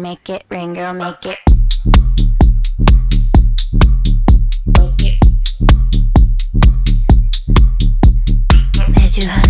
make it ring, girl, make it. Make it. That you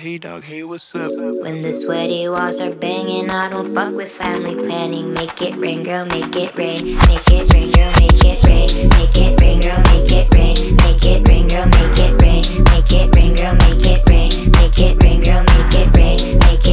hey dog, hey what's up? When the sweaty walls are banging, I don't fuck with family planning. Make it rain, girl, make it rain, make it rain, girl, make it rain, make it rain, girl, make it rain, make it rain, girl, make it rain, make it rain, girl, make it rain, make it rain, girl, make it rain, make it.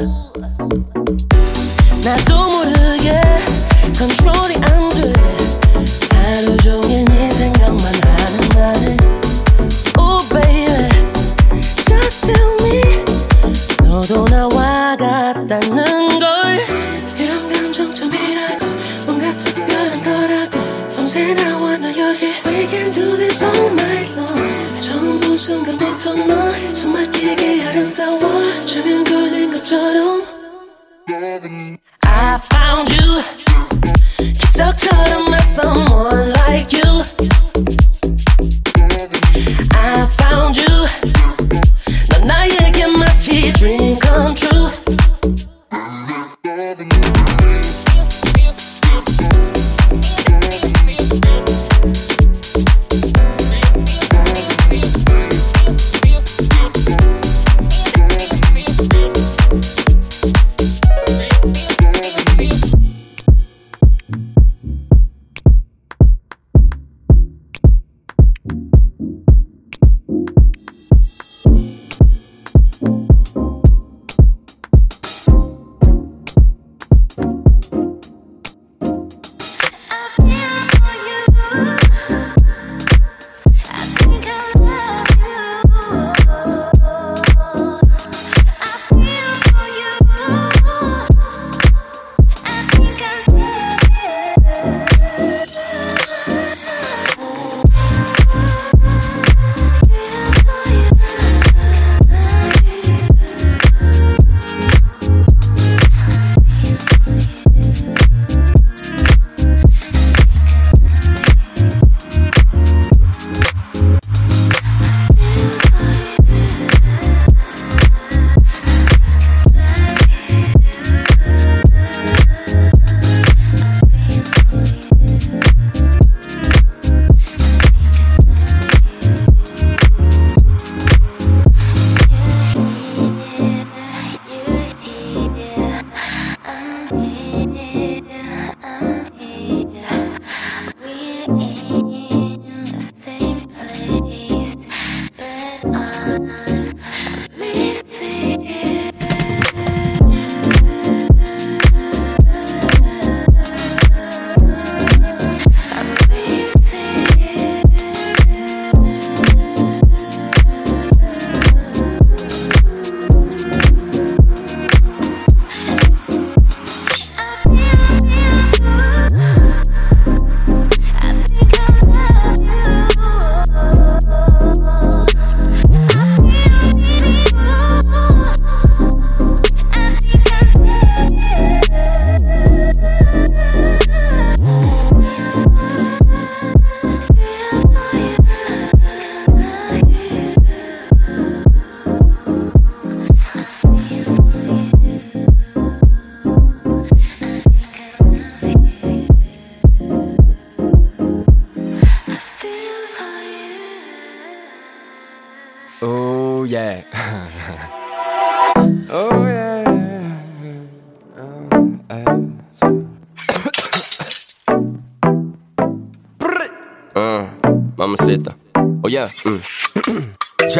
You. 나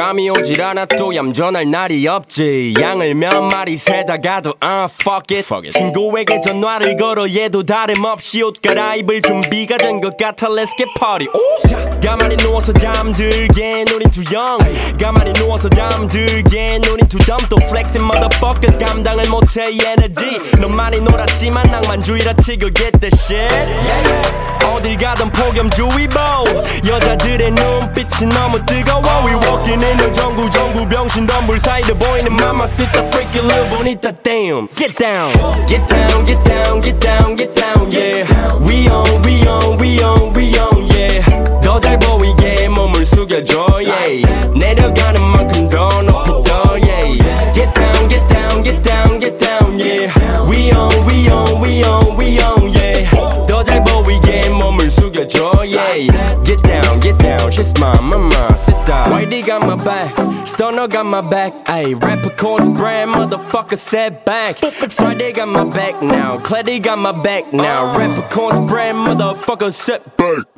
잠이 오질 않아 또 얌전할 날이 없지. 양을 몇 마리 세다가도 아 fuck it, fuck it. 친구에게 전화를 걸어 얘도 다름없이 옷 갈아입을 준비가 된 것 같아. Let's get party. 오! 가만히 누워서 잠들게 우린 too young 가만히 누워서 잠들게 우린 too dumb 또 flexing motherfuckers 감당을 못해 이 에너지 넌 많이 놀았지만 낭만주의라 치고 get the shit 어딜 가든 폭염주의보 여자들의 눈빛이 너무 뜨거워 We walking in the jungle 정구 병신 덤불 사이드 보이는 mamacita freaky little bonita damn Get down Get down get down get down get down yeah We on we on we on we on yeah 더 잘 보이게 몸을 숙여줘 yeah 내려가 down. Got my back, Stunner got my back. Ayy, rapper course brand, motherfucker set back. Friday got my back now, Cleddy got my back now. Rapper course brand, motherfucker set back.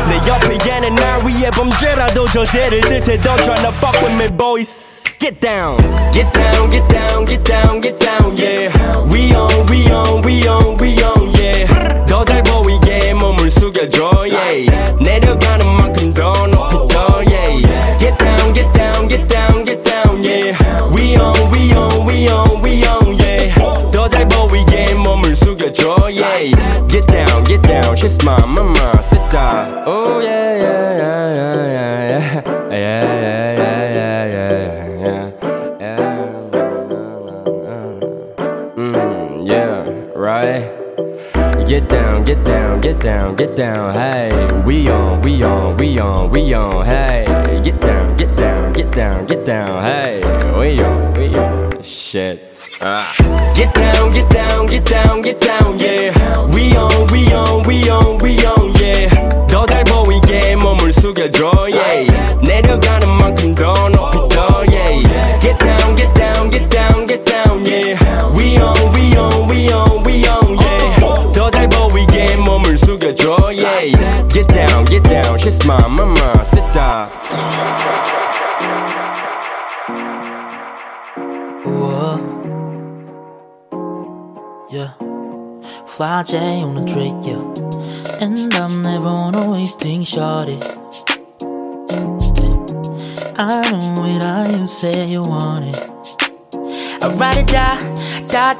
내 옆에 얘는 날 위해 범죄라도 저지를 듯해도 tryna fuck with me boys Get down, get down, get down, get down, get down, yeah. We on, we on, we on, we on, yeah. 더 잘 보이게 몸을 숙여줘, yeah. 내려가는 만큼 더 높이 떠, yeah. Get down, get down, get down, get down, yeah. We on, we on, we on, we on, yeah. 더 잘 보이게 몸을 숙여줘, yeah. Get down, get down, she's my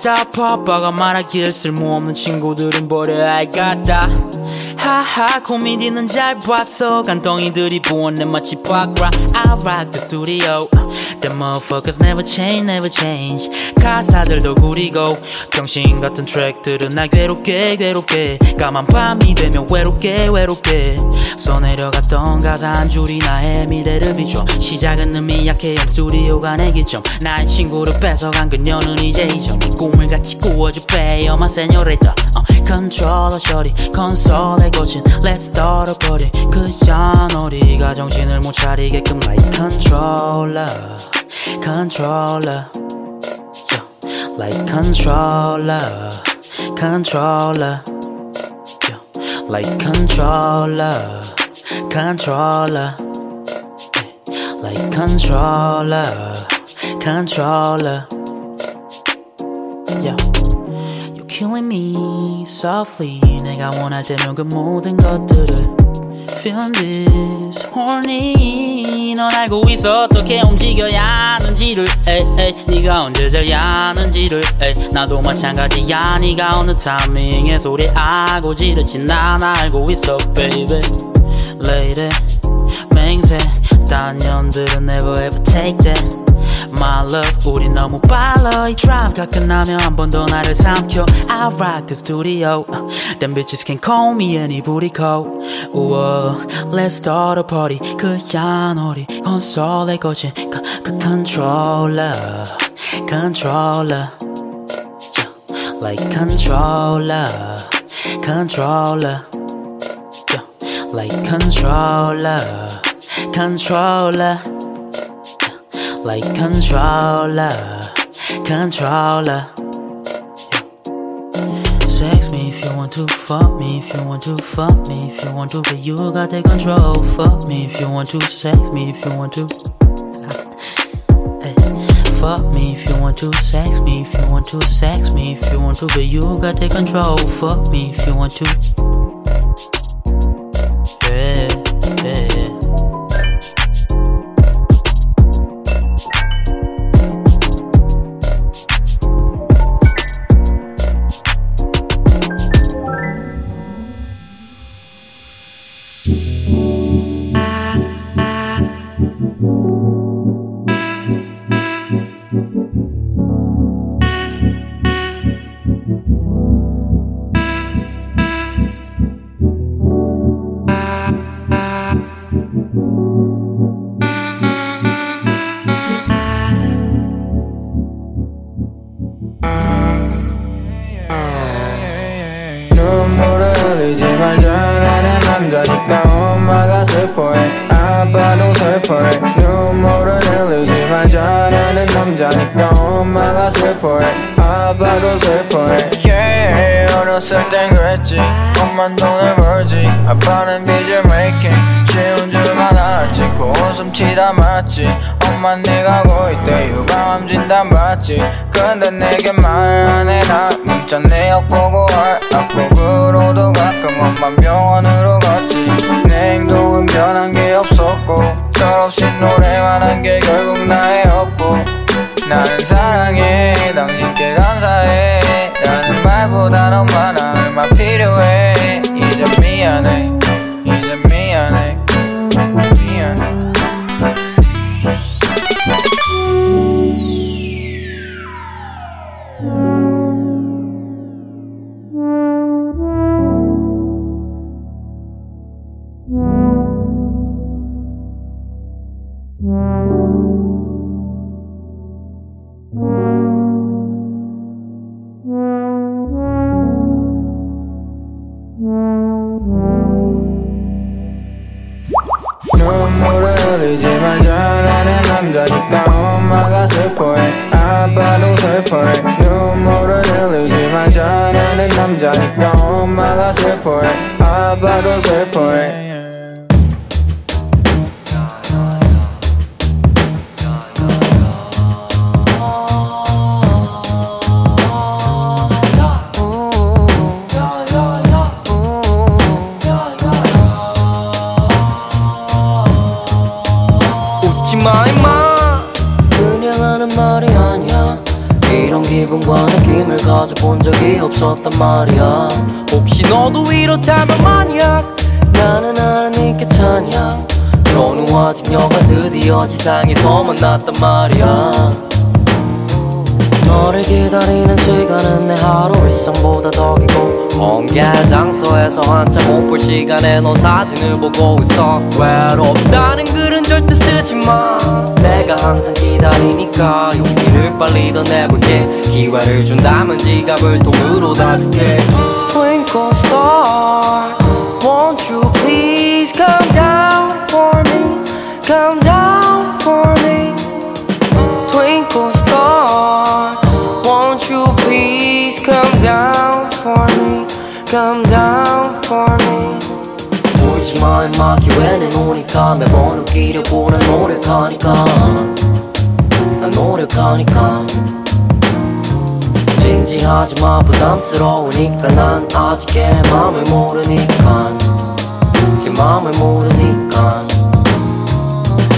다다 파빠가 말하길 쓸모없는 친구들은 버려. I got that. 하하 코미디는 잘 봤어. 간덩이들이 부었네 마치 박라 I rock the studio The motherfuckers never change never change. 가사들도 구리고 병신 같은 트랙들은 날 괴롭게 괴롭게. 까만 밤이 되면 외롭게 외롭게. 써내려갔던 가사 한 줄이 나의 미래를 비춰 시작은 의미 약해 형 스튜디오가 내 기점. 나의 친구를 뺏어간 그녀는 이제 이점. 꿈을 같이 꾸어줄 빼여만 세뇨레다 uh, 컨트롤러 쇼리 콘솔에 고친. Let's start a party 그저 우리가 정신을 못 차리게끔 like controller controller yeah. like controller controller yeah. like controller controller yeah. like controller controller yeah. You're killing me softly 내가 원할 때면 그 모든 것들을 Feeling this horny 넌 알고 있어. 어떻게 움직여야 하는지를. 에이, 에이. 네가 언제 제일 야는지를. 에이. 나도 마찬가지야. 네가 어느 타이밍에 소리하고 지르지 난 알고 있어 baby. Lady 맹세. 단연들은 never ever take that My love 우리 너무 빨라 이 drive가 끝나면 한 번 더 나를 삼켜 I rock the studio Them bitches can call me any booty call 우와 Let's start a party 그야 우리 콘솔에 꽂힌 그, 그 controller controller yeah. Like controller controller yeah. Like controller controller like controller, controller. Sex me if you want to, fuck me if you want to, fuck me if you want to, but you got the control. Fuck me if you want to, sex me if you want to. Fuck me if you want to, sex me if you want to, sex me if you want to, but you got the control. Fuck me if you want to. 슬퍼해 웃지 마 임마. 그냥 하는 말이 아니야. 이런 기분과 느낌을 가져본 적이 없었단 말이야. 혹시 너도 이렇다면 만약 나는 하나님께 찬양 전우와 직녀가 드디어 지상에서 만났단 말이야. 너를 기다리는 시간은 내 하루 일상보다 더 길고 번개장터에서 한참 못 볼 시간에 너 사진을 보고 있어. 외롭다는 글은 절대 쓰지 마. 내가 항상 기다리니까 용기를 빨리 더 내볼게. 기회를 준다면 지갑을 통으로 다 줄게. Twinkle star 진지하지마 부담스러우니까 난 아직 걔 맘을 모르니까 걔 맘을 모르니까.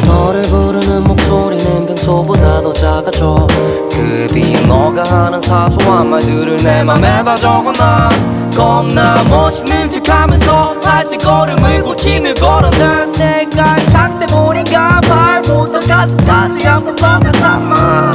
너를 부르는 목소리는 평소보다 더 작아져. 그 비용 너가 하는 사소한 말들을 내 맘에 다 적어놔. 겁나 멋있는 척 하면서 할지 걸음을 고치며 걸어난 내가 작대 보니까 발부터 가슴까지 한번 넘겨 담아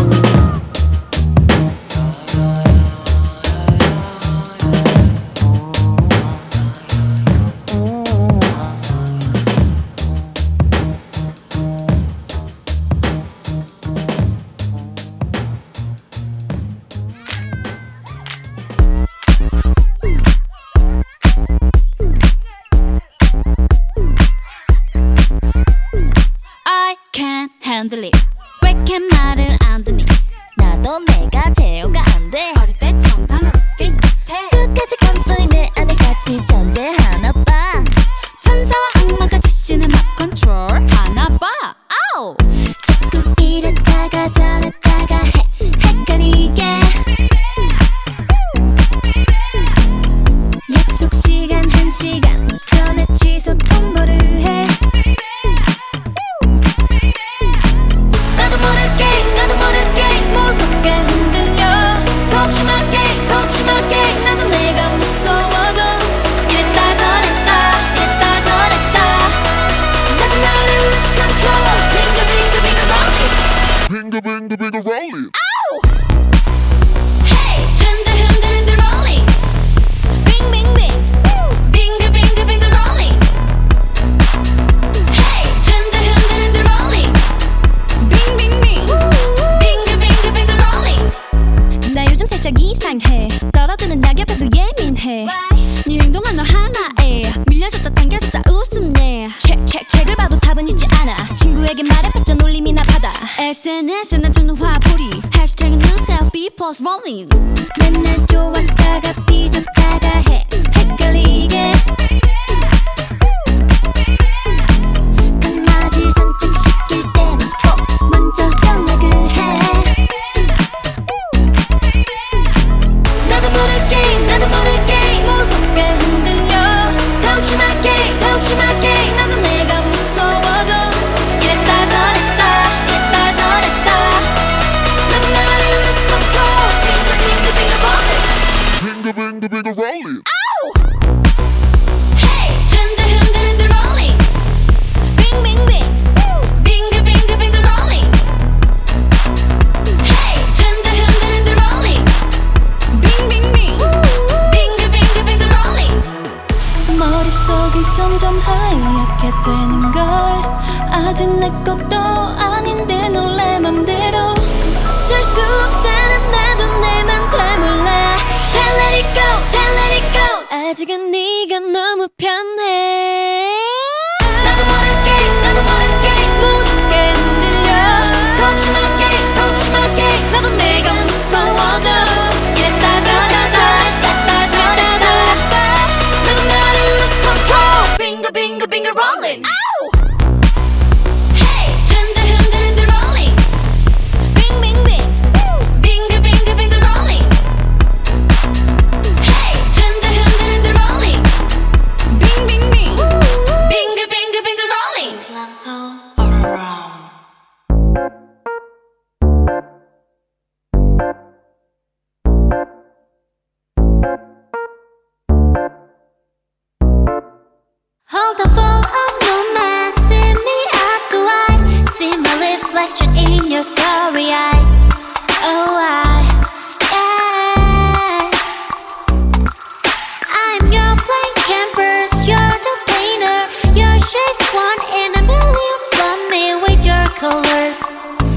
Mix.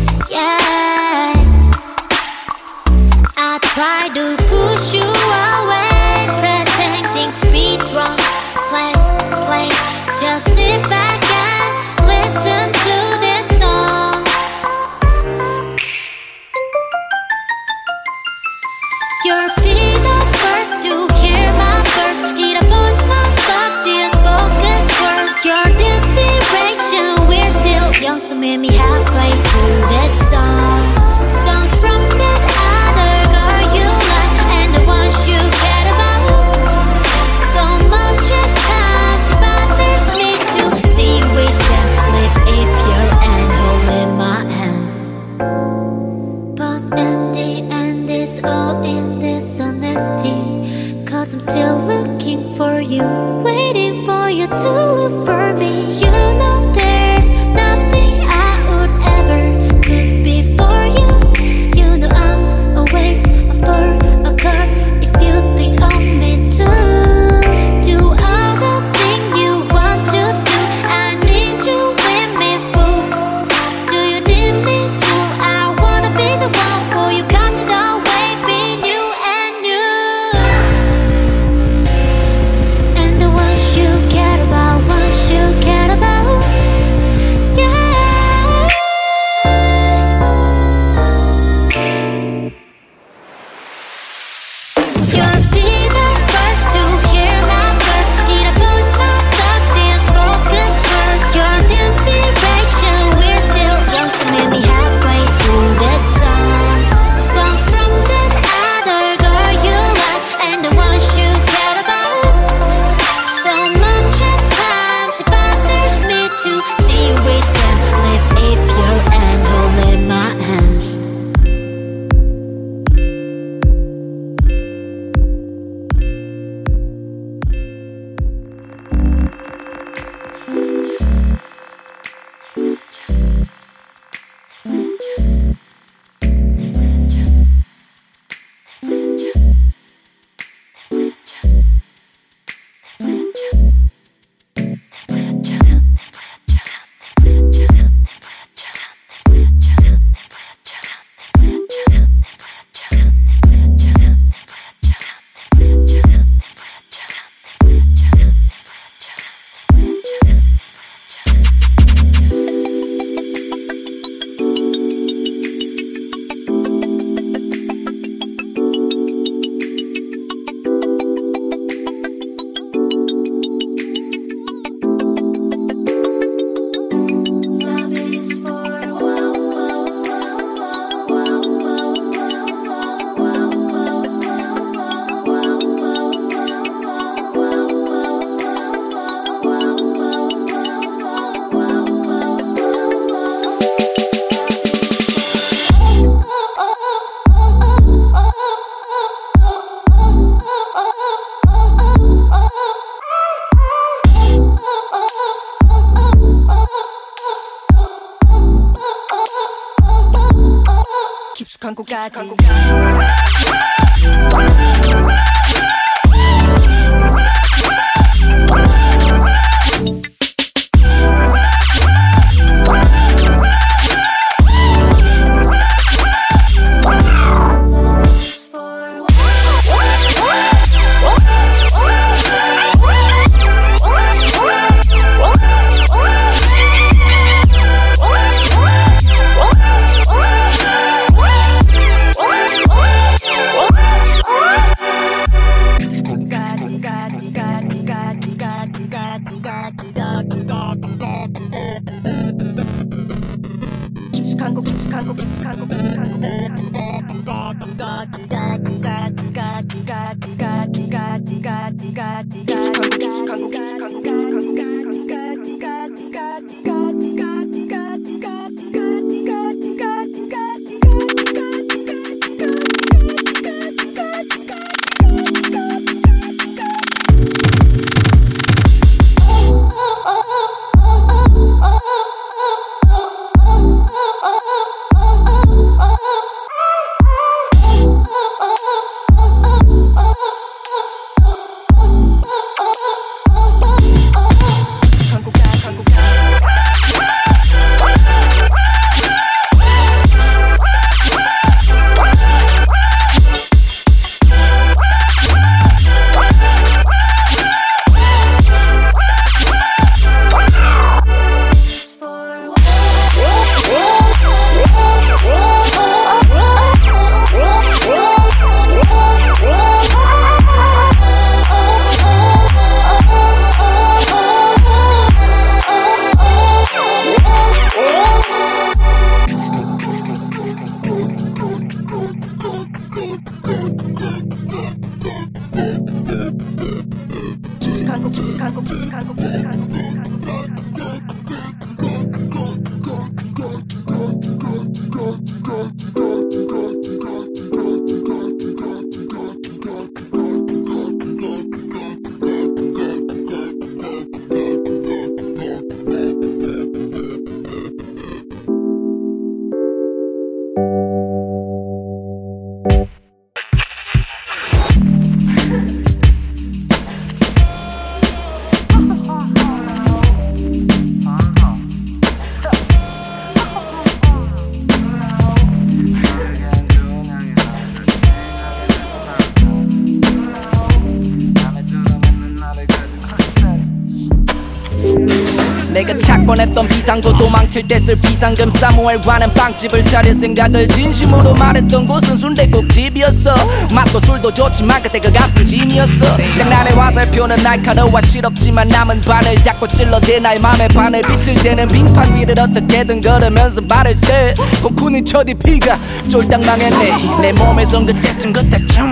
했던 비상도 도망칠 때 쓸 비상금 사무엘과는 빵집을 차릴 생각을 진심으로 말했던 곳은 순대국집이었어. 맛도 술도 좋지만 그때 그 값은 짐이었어. 장난의 화살표는 날카로워 시럽지만 남은 반을 자꾸 찔러대 나의 맘에 반을 비틀 때는 빙판 위를 어떻게든 걸으면서 바를 때 코쿤이 쳐디 피가 쫄딱 망했네. 내 몸에선 그때쯤 그때쯤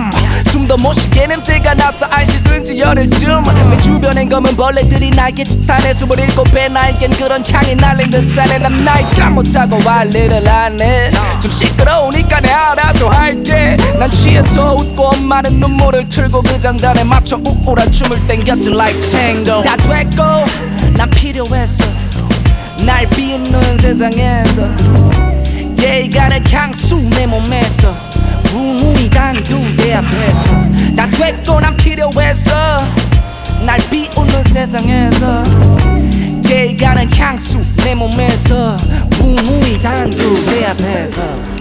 못 쉬게 냄새가 나서 안 씻은 지 열흘쯤. 내 주변엔 검은 벌레들이 날개짓하네 27배. 나에겐 그런 향이 날린 듯하네. 난 나이가 못하고 관리를 안해. 좀 시끄러우니까 내 알아서 할게. 난 취해서 웃고 엄마는 눈물을 틀고 그 장단에 맞춰 우울한 춤을 땡겼지 like tango. 다 됐고 난 필요했어 날 비웃는 세상에서. 예의가는 향수 내 몸에서 우무이 단두 내 앞에서 다 됐고 난 필요했어 날 비웃는 세상에서 예의가는 향수 내 몸에서 우무이 단두 내 앞에서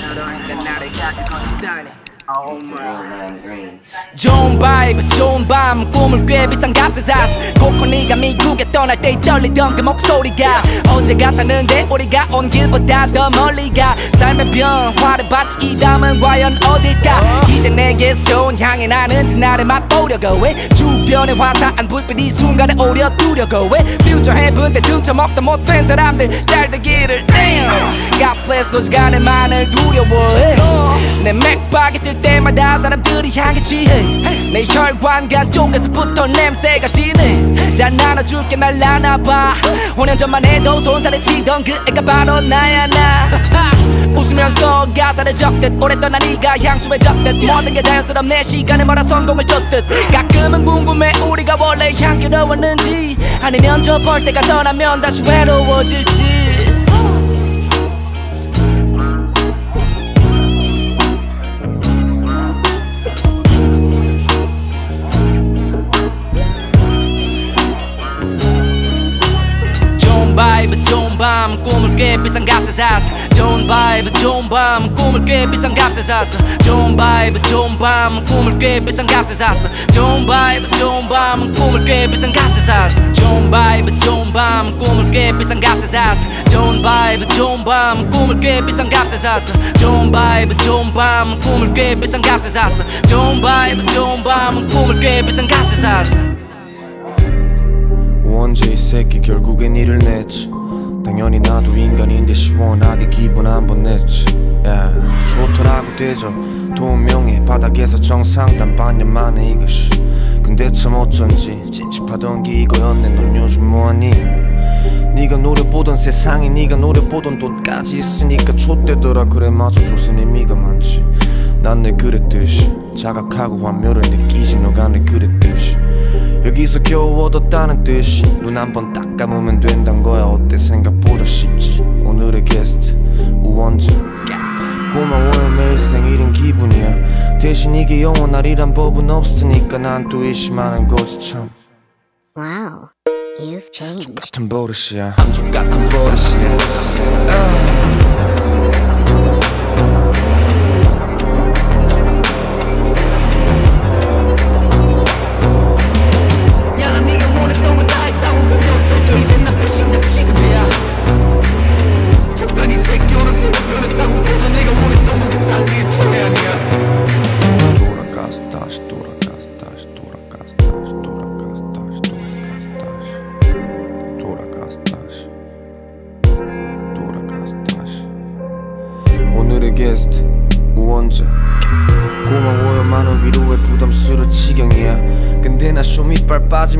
Not the naughty, got to. Oh my. 좋은 바이브 좋은 밤 꿈을 꽤 비싼 값에 샀어 코코니가 미국에 떠날 때 떨리던 그 목소리가 어제 같았는데 우리가 온 길보다 더 멀리 가 삶의 변화를 받지 이 다음은 과연 어딜까? 이제 내게서 좋은 향이 나는지 나를 맛보려고 해. 주변에 화사한 불빛이 순간에 오려 두려고 해. 퓨처 헤븐데 등쳐먹다 못된 사람들 잘 되기를. Damn. God bless 그래서 시간에만을 두려워해. 내 맥박이 뜰 때마다 사람들이 향해 취해 내 혈관간 쪽에서부터 냄새가 진해 잘 나눠줄게 날 나눠봐. 5년 전만 해도 손살에 치던 그 애가 바로 나야 나. 웃으면서 가사를 적듯 오래 떠난 네가 향수에 적듯 모든 게 자연스럽네 시간에 멀어 성공을 쫓듯. 가끔은 궁금해 우리가 원래 향기로웠는지 아니면 저 볼 때가 떠나면 다시 외로워질지 바이브 좋은 밤 꿈을 꽤 비싼 값에 샀어 좋은 바이브 좋은 밤 꿈을 꽤 비싼 값에 샀어 좋은 바이브 좋은 밤 꿈을 꽤 비싼 값에 샀어 좋은 바이브 좋은 밤 꿈을 꽤 비싼 값에 샀어 좋은 바이브 좋은 밤 꿈을 꽤 비싼 값에 샀어 좋은 바이브 좋은 밤 꿈을 꽤 비싼 값에 샀어 좋은 바이브 좋은 밤 꿈을 꽤 비싼 값에 샀어 좋은 바이브 좋은 밤 꿈을 꽤 비싼 값에 샀어 원제 이 새끼 결국엔 일을 냈지? 당연히 나도 인간인데 시원하게 기분 한번 냈지. 야 좋더라고 돈 명예 바닥에서 정상단 반년 만에 이것이. 근데 참 어쩐지 찝찝하던 게 이거였네. 넌 요즘 뭐하니? 네가 노려보던 세상에 네가 노려보던 돈까지 있으니까 좆되더라. 그래 맞아. 줬은 의미가 많지. 난 늘 그랬듯이. 자각하고 환멸을 느끼지. 너가 늘 그랬듯이 여기서 겨우 얻었다는 뜻이 눈 한 번 딱 감으면 된단 거야. 어때? 생각보다 쉽지. 오늘의 게스트 우원재 고마워요 매일 생일인 기분이야. 대신 이게 영원하리란 법은 없으니까 난 또 의심하는 거지 참. Wow, you've changed. 같은 버릇이야. 같은 버릇이야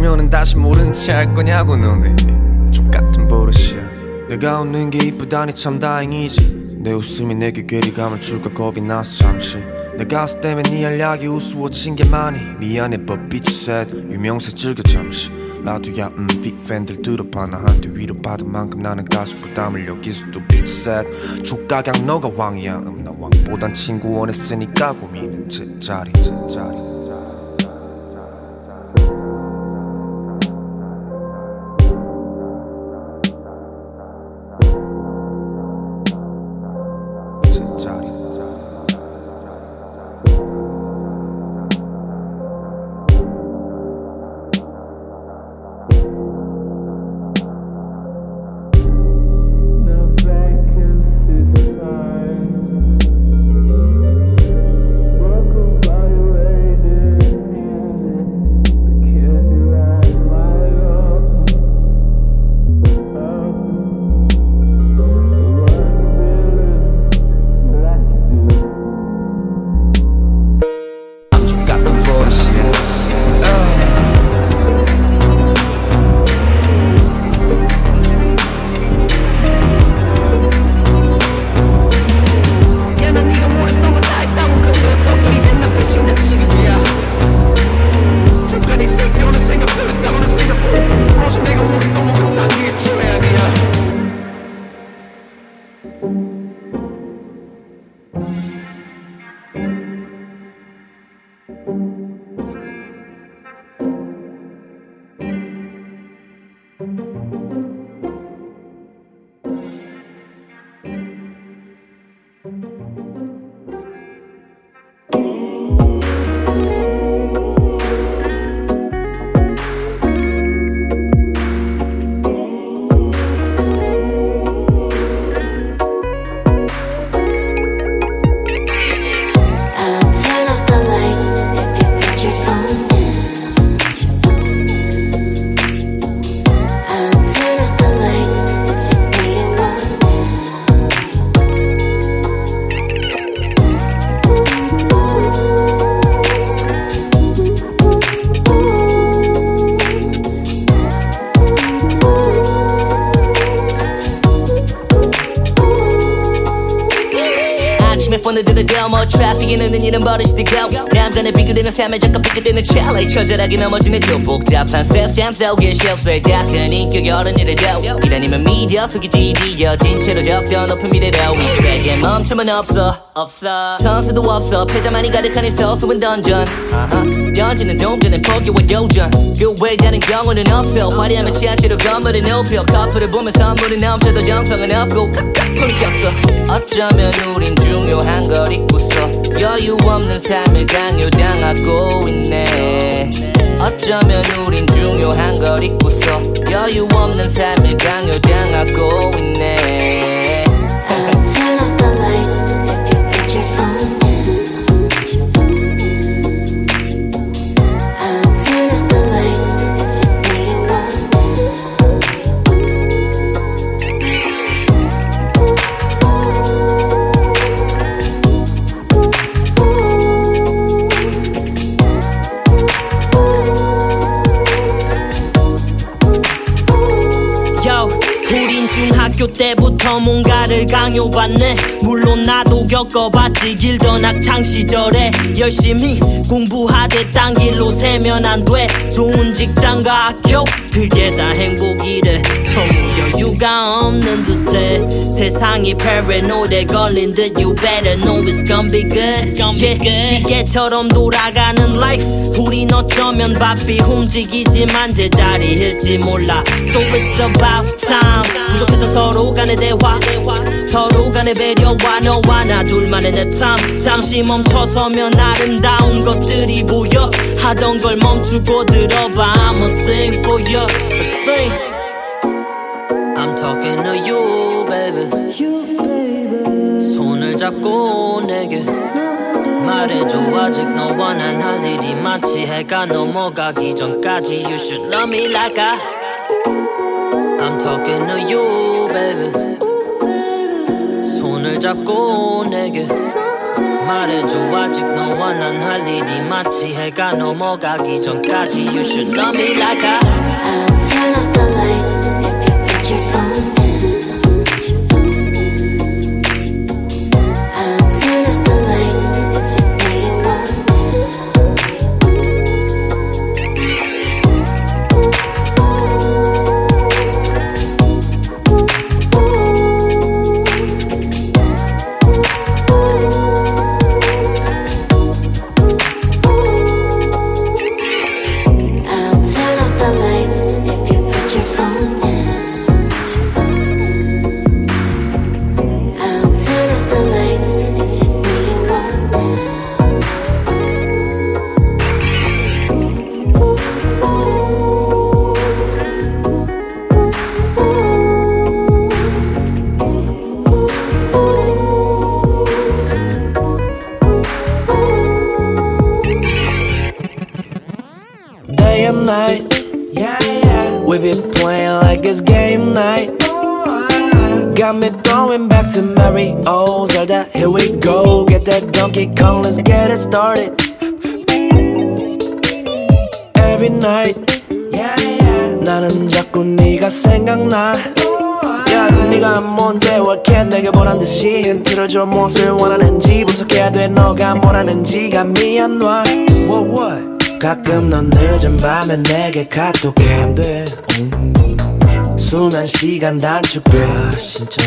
빠지면은 다시 모른 채 할 거냐고 너네. 족같은 버릇이야. 내가 웃는 게 이쁘다니 참 다행이지. 내 웃음이 내게 괴리감을 줄까 겁이 나서 잠시. 내 가수 때문에 네 연락이 우스워진 게 많이. 미안해 but bitch said. 유명세 즐겨 잠시. 라두야 음 빅팬들 들어봐. 나한테 위로 받은 만큼 나는 가수 부담을 여기서 또 bitch said 족가강 너가 왕이야. 음나 왕보단 친구 원했으니까 고민은 제자리 제자리 넣는 일은 버릇이 되고 남자는 비그리는 삶에 잠깐 삐끗대는 찰리 처절하게 넘어지는 또 복잡한 세상 속에 실수에 다큰 인격이 어른이래도 일 아니면 미디어 속이지 뒤져진 채로 덕더 높은 미래로 이 트랙에 멈춤은 없어 없어. 선수도 없어. 패자만이 가득한 이 소수인 던전. 던지는 동전은 포기와 도전. 그 외에 다른 경우는 없어. 화려하면 지하철로 건물을 높여. 커플을 보면 선물은 넘쳐도 정성은 없고 칵칵 손이 꼈어. 어쩌면 우린 중요한 걸 잊고서 여유 없는 삶을 강요당하고 있네. 어쩌면 우린 중요한 걸 잊고서 여유 없는 삶을 강요당하고 있네 중 학교 때부터 뭔가를 강요받네. 물론 나도 겪어봤지. 길던 학창 시절에 열심히 공부하되 딴 길로 세면 안 돼. 좋은 직장과 학교 그게 다 행복이래. 너무 여유가 없는 듯해. 세상이 paranoid에 걸린 듯 You better know it's gonna be good. Yeah, 시계처럼 돌아가는 life. 우린 어쩌면 바삐 움직이지만 제자리 일지 몰라. So it's about time. 부족했던 서로 간의 대화. 서로 간의 배려와 너와 나 둘만의 냅참 잠시 멈춰서면 아름다운 것들이 보여. 하던 걸 멈추고 들어봐. I'ma sing for you. Sing I'm talking to you baby. 손을 잡고 내게 말해줘. 아직 너와 난 할 일이 많지. 해가 넘어가기 전까지. You should love me like I. I'm talking to you baby 손을 잡고 내게 말해줘 아직 너와 난 할 일이 많지 해가 넘어가기 전까지 You should love me like I I'll turn off the lights 무엇을 원하는지 분석해야 돼. 너가 뭐라는지가 미안 와. What what? 가끔 넌 늦은 밤에 내게 카톡해. 안돼. 수면 시간 단축돼. 진짜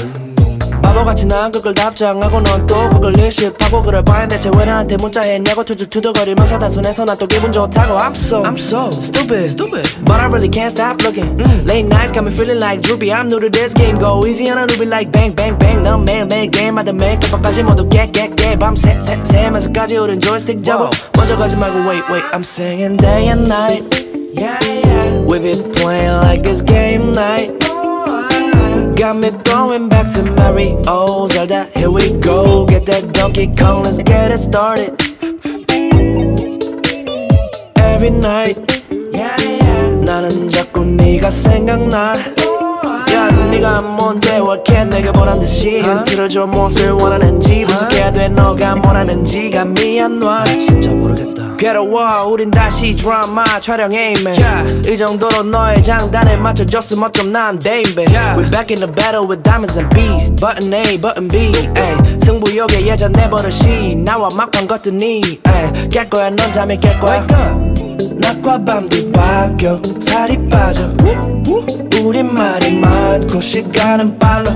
바보같이 난 그걸 답장하고 넌 또 그걸 일십하고 그럴 바엔 대체 왜 나한테 문자했냐고 투두투두거리면서 단순해서 난 또 기분 좋다고 I'm so I'm so stupid stupid But I really can't stop looking Late nights got me feeling like droopy I'm new to this game Go easy on a newbie like bang bang bang 넌 매일매일 게임하다 매일 깨박까지 모두 깨깨깨 밤새 새 새면서까지 우린 조이스틱 잡아 먼저 가지 말고 wait wait I'm singing day and night Yeah yeah We've been playing like it's game night Got me throwing back to Mary Oh Zelda, here we go Get that Donkey Kong, let's get it started Every night yeah, yeah. 나는 자꾸 네가 생각나 야 네가 뭔데 왜 이렇게 내게 보란 듯이 힌트를 줘. 무엇을 원하는지 분석해야 돼. 너가 뭐라는지가 미안 와. 진짜 모르겠다. 괴로워. 우린 다시 드라마 촬영해 man 이 정도로 너의 장단에 맞춰줬음 어쩜 난 데임배. We back in the battle with diamonds and beasts. Button A button B ay. 승부욕의 예전 내 버릇이 나와 막판 걷더니 ay. 깰 거야 넌 잠이 깰 거야 낮과 밤 뒤바뀌어 살이 빠져 우린 말이 많고 시간은 빨라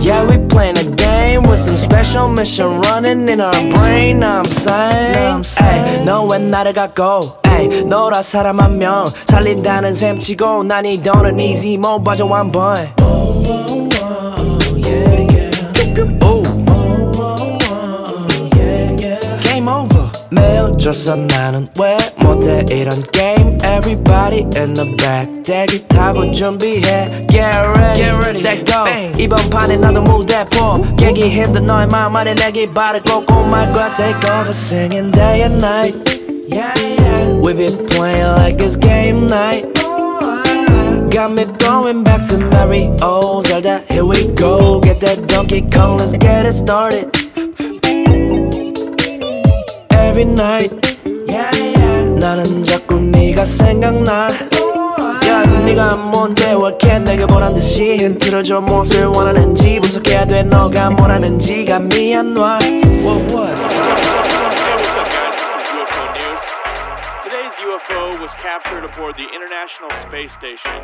Yeah, we playing a game with some special mission running in our brain. I'm saying, ay, 너왜 나를 갖고, ay, 너라 사람 한 명 살린다는 셈 치고 난이 돈은 easy 못 봐줘 one boy. 매일 줬어 나는 왜 못해 이런 게임 Everybody in the back 대기 타고 준비해 Get ready, Get ready. set go Bang. 이번 판에 나도 무대포 깨기 힘든 너의 마음 안에 내기 바를 꼼꼼할과 Take over singing day and night yeah, yeah. We be playing like it's game night Got me throwing back to Mary Oh Zelda, here we go Get that Donkey Kong, let's get it started Every night 나는 자꾸 네가 생각나 야 네가 뭔데 왜 이렇게 내게 보란 듯이 힌트를 줘 무엇을 원하는지 분석해야 돼 너가 뭘 하는지가 미안 와 What what UFO News. Today's UFO was captured aboard the International Space Station.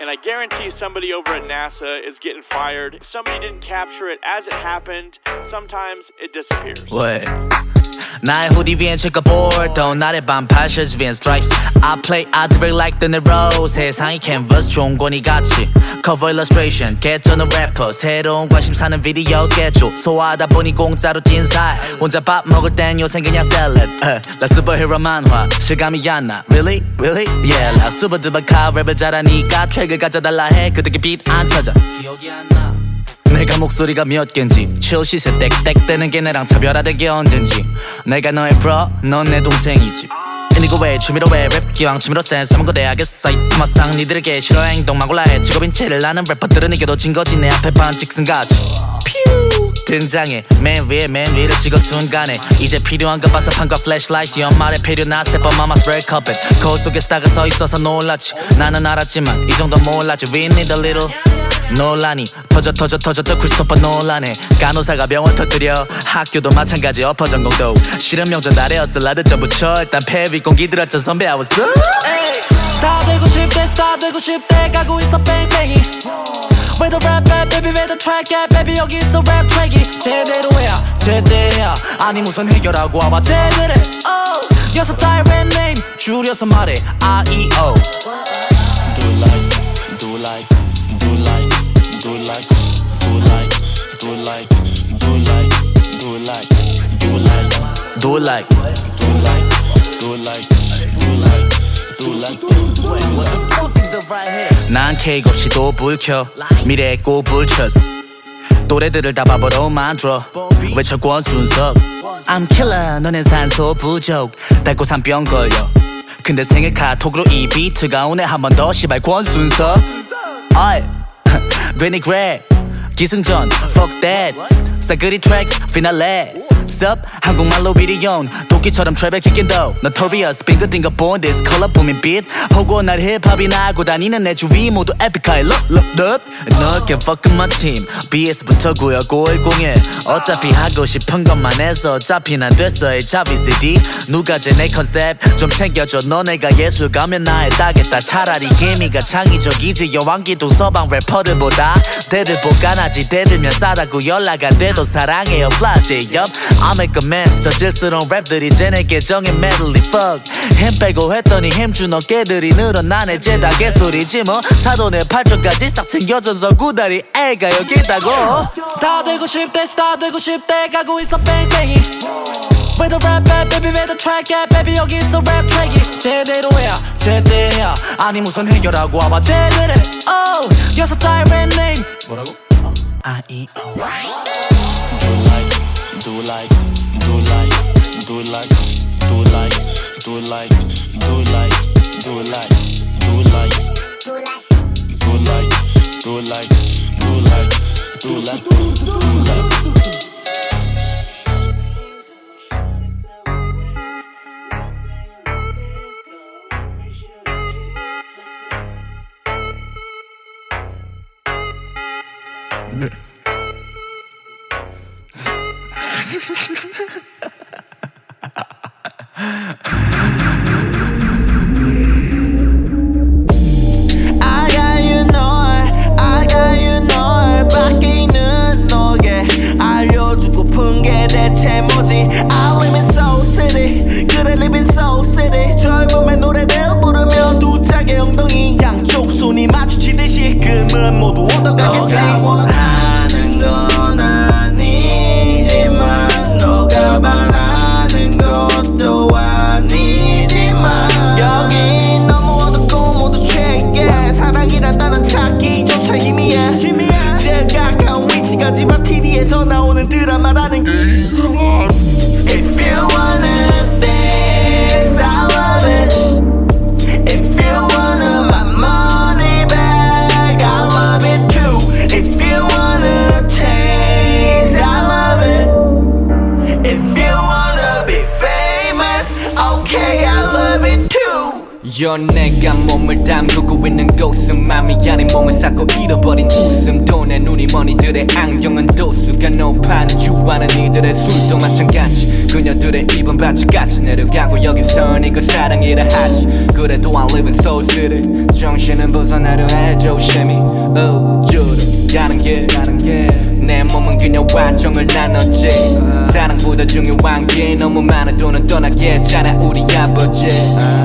And I guarantee somebody over at NASA is getting fired. If somebody didn't capture it as it happened, sometimes it disappears. 왜? 나의 후디 위엔 체크보드 또 나의 반팔 셔츠 위엔 stripes. I play I it like the Nero 세상이 canvas 종권이 같이. Cover illustration 개쩌는 래퍼 새로운 관심 사는 비디오 스케줄 소화하다 보니 공짜로 찐살 혼자 밥 먹을 땐 요새 그냥 샐러드 uh, 나 슈퍼히로 만화. 실감이 안나. Really? Really? Yeah 나 수버드바카 랩을 잘하니까 트랙을 가져달라 해. 그때 빛안 찾아 기억이 안나 내가 목소리가 몇 갠지 칠 시세 땡땡대는 게 내랑 차별화된 게 언젠지. 내가 너의 bro 넌 내 동생이지. 이거 왜 취미로 왜랩 기왕 취미로 센스 한번 거대하겠어 이. 토마상 니들에게 싫어 행동만 골라해 직업인 체를 나는 래퍼들은 이겨도 진 거지. 내 앞에 반 직승가지 퓨 등장해. 맨 위에 맨 위를 찍어 순간에 이제 필요한가 봐서 판과 플래시라이트 연말에 필요 나 스텝 on mama's red carpet. 거울 속에 스타가 서 있어서 놀랐지. 나는 알았지만 이 정도 몰랐지. We need a little 논란이 터져 터져 터져 또 크리스토퍼 논란에 간호사가 병원 터뜨려 학교도 마찬가지 엎어 전공도 실험 명절 날에 어슬라드 전부쳐 일단 패비 공기 들었죠 선배 I was 다 되고 싶대 스타 되고 싶대 가고 있어 뺑뺑이. Where the rap at baby where the track at baby 여기 있어 랩 트랙이 제대로 해야 제대해야. 아니 무슨 해결하고 와봐 제대로 oh 여섯 자의 랩 name 줄여서 말해 I-E-O Do it like, do it like, like, do like, do like, do like, do like, do like, Do like do like, do like, do like, do like. What the fuck is the right here? 난 케이크 없이 또 불켜 미래의 꽃불 쳤어 또래들을 다 바보로 만들어 외쳐 권순석 I'm killer 너넨 산소 부족 달고 산병 걸려 근데 생일 카톡으로 이 비트가 오네 한 번 더 시발 권순석 어이 괜히 그래 기승전 fuck that 싸그리 트랙스 피날레 Stop 한국말로 비디온. 도끼처럼 트랩에 킥긴도 Notorious 빙긋빙긋 born this color booming beat. 호고 날 힙합이 나고 다니는 내 주위 모두 에픽하이 Look look look. No can fuck with my team. BS부터 구역 510에 어차피 하고 싶은 것만 해서 어차피 난 됐어 이 잡이 CD. 누가 쟤내 컨셉 좀 챙겨줘. 너네가 예술 가면 나에 따겠다 차라리 개미가 창의적이지 여왕기도 서방 래퍼들보다 대들 보관하지. 대들면 싸다고 연락 안 돼도 사랑해요. 플라시 옆 I make a mess. 저질스러운 랩들이 쟤네게 정해 medley fuck. 힘 빼고 했더니 힘준 어깨들이 늘어나네 죄다 개소리지 뭐. 사돈의 팔절까지 싹 챙겨줘서 구다리 애가 여기 있다고. 다 되고 싶대 다 되고 싶대. 가고 있어 뺑뺑이 Where the rap at baby where the track at? Baby 여기 있어 랩 트랙이 제대로 해야 제대해야. 아니 무슨 해결하고 와봐 제대로. Oh 여섯 자의 랩 name. 뭐라고? I-E-O Do like, do like, do like, do like, do like, do like, do like, do like, do like, do like, do like, do like, do like, do like. 더 중요한 게 너무 많아. 돈은 떠나겠잖아 우리 아버지.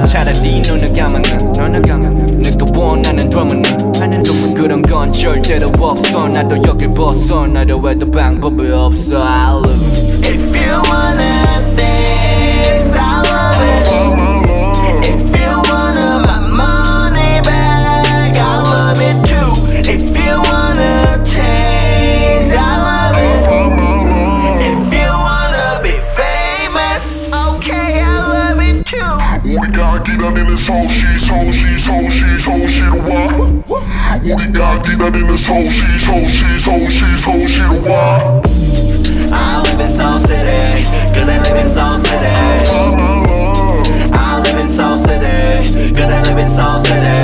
차라리 눈을 감으면 눈을 감으면 내가 원하는 드럼은 하는 드럼은 그런 건 절대로 없어. 나도 여길 벗어나려 해도 방법이 없어. I love you. If you wanna this hoe, she's hoe, she's hoe, she the why? That in this she the why? I live in Soul City, gonna live in Soul City. I live in Soul City, live in Soul City.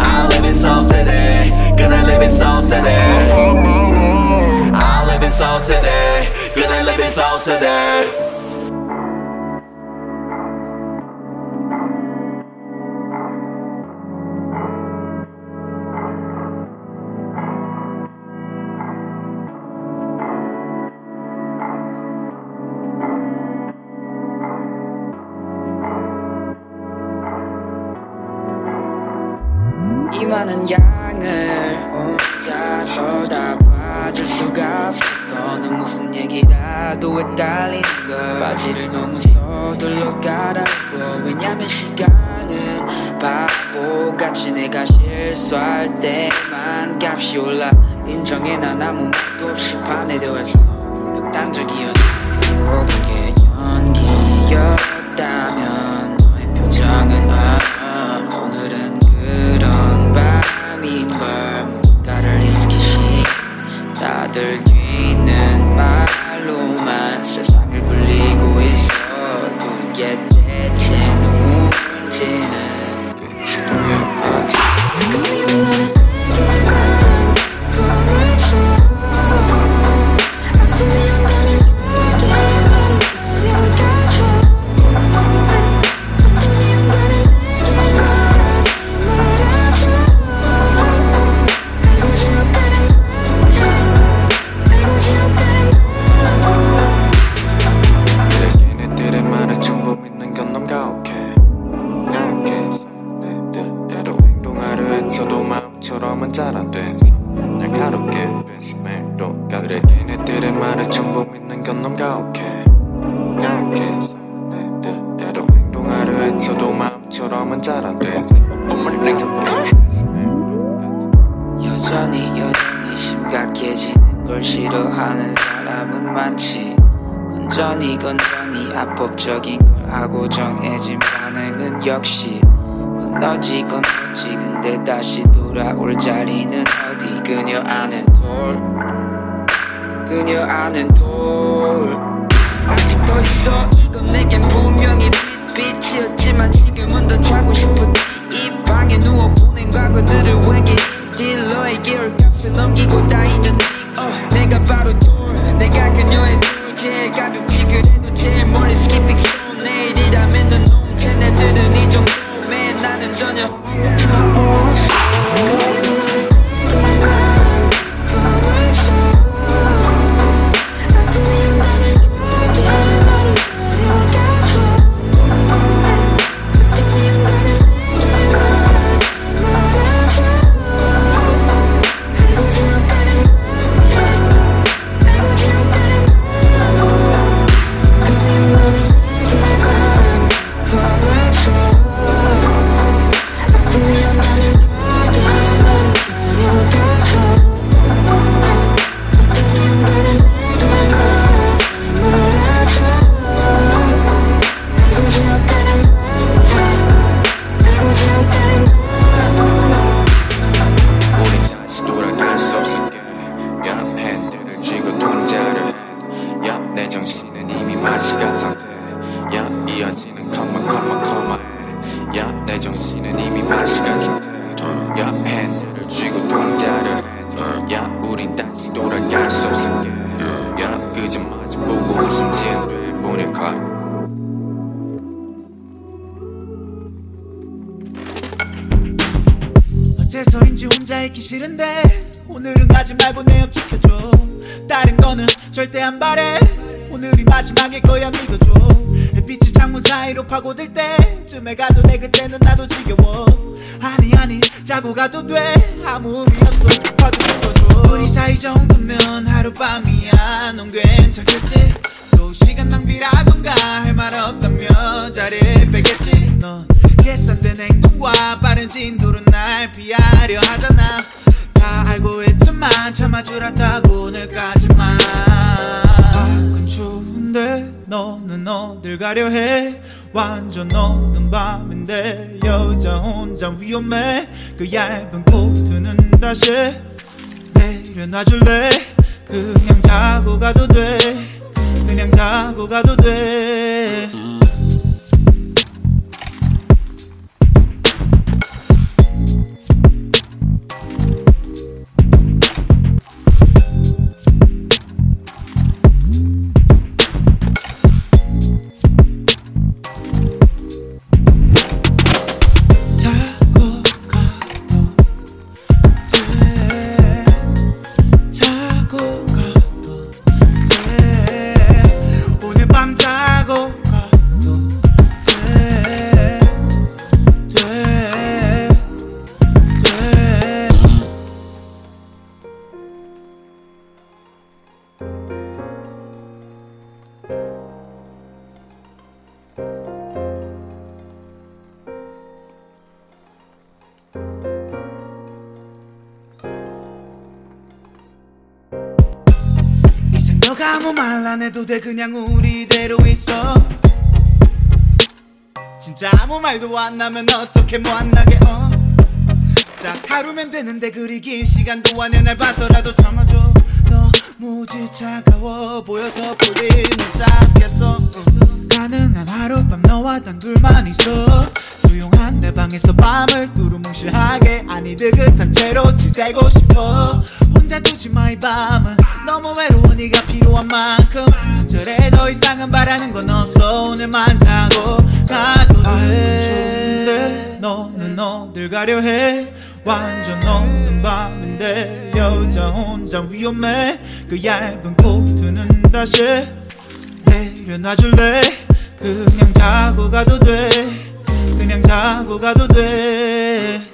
I live in Soul City, live in Soul City. I live in Soul City, live in Soul City. 없는 양을 혼자 쳐다봐줄 수가 없어. 너는 무슨 얘기라도 헷갈리는 걸. 바지를 너무 서둘러 갈아입어. 왜냐면 시간은 바보같이 내가 실수할 때만 값이 올라. 인정해 난 아무 말도 없이 반해도했어 극단적이었어. 그 모든 게 연기였다면 너의 표정은 아 lyrics 얇은 코트는 다시 내려놔줄래? 안 나면 어떻게 만나게 어? 자 하루면 되는데 그리 긴 시간도 안에 날 봐서라도 참아줘. 너무지 차가워 보여서 뿌리는 잡겠어. 응. 가능한 하룻밤 너와 단 둘만 있어. 조용한 내 방에서 밤을 두루뭉실하게. 아니 느긋한 채로 지새고 싶어. 혼자 두지 마 이 밤은 너무 외로운 네가 필요한 만큼 절에더 이상은 바라는 건 없어. 오늘만 자고 가도 돼 너는 어딜 가려 해? 완전 없는 밤인데 여자 혼자 위험해. 그 얇은 코트는 다시 내려놔줄래? 그냥 자고 가도 돼. 그냥 자고 가도 돼.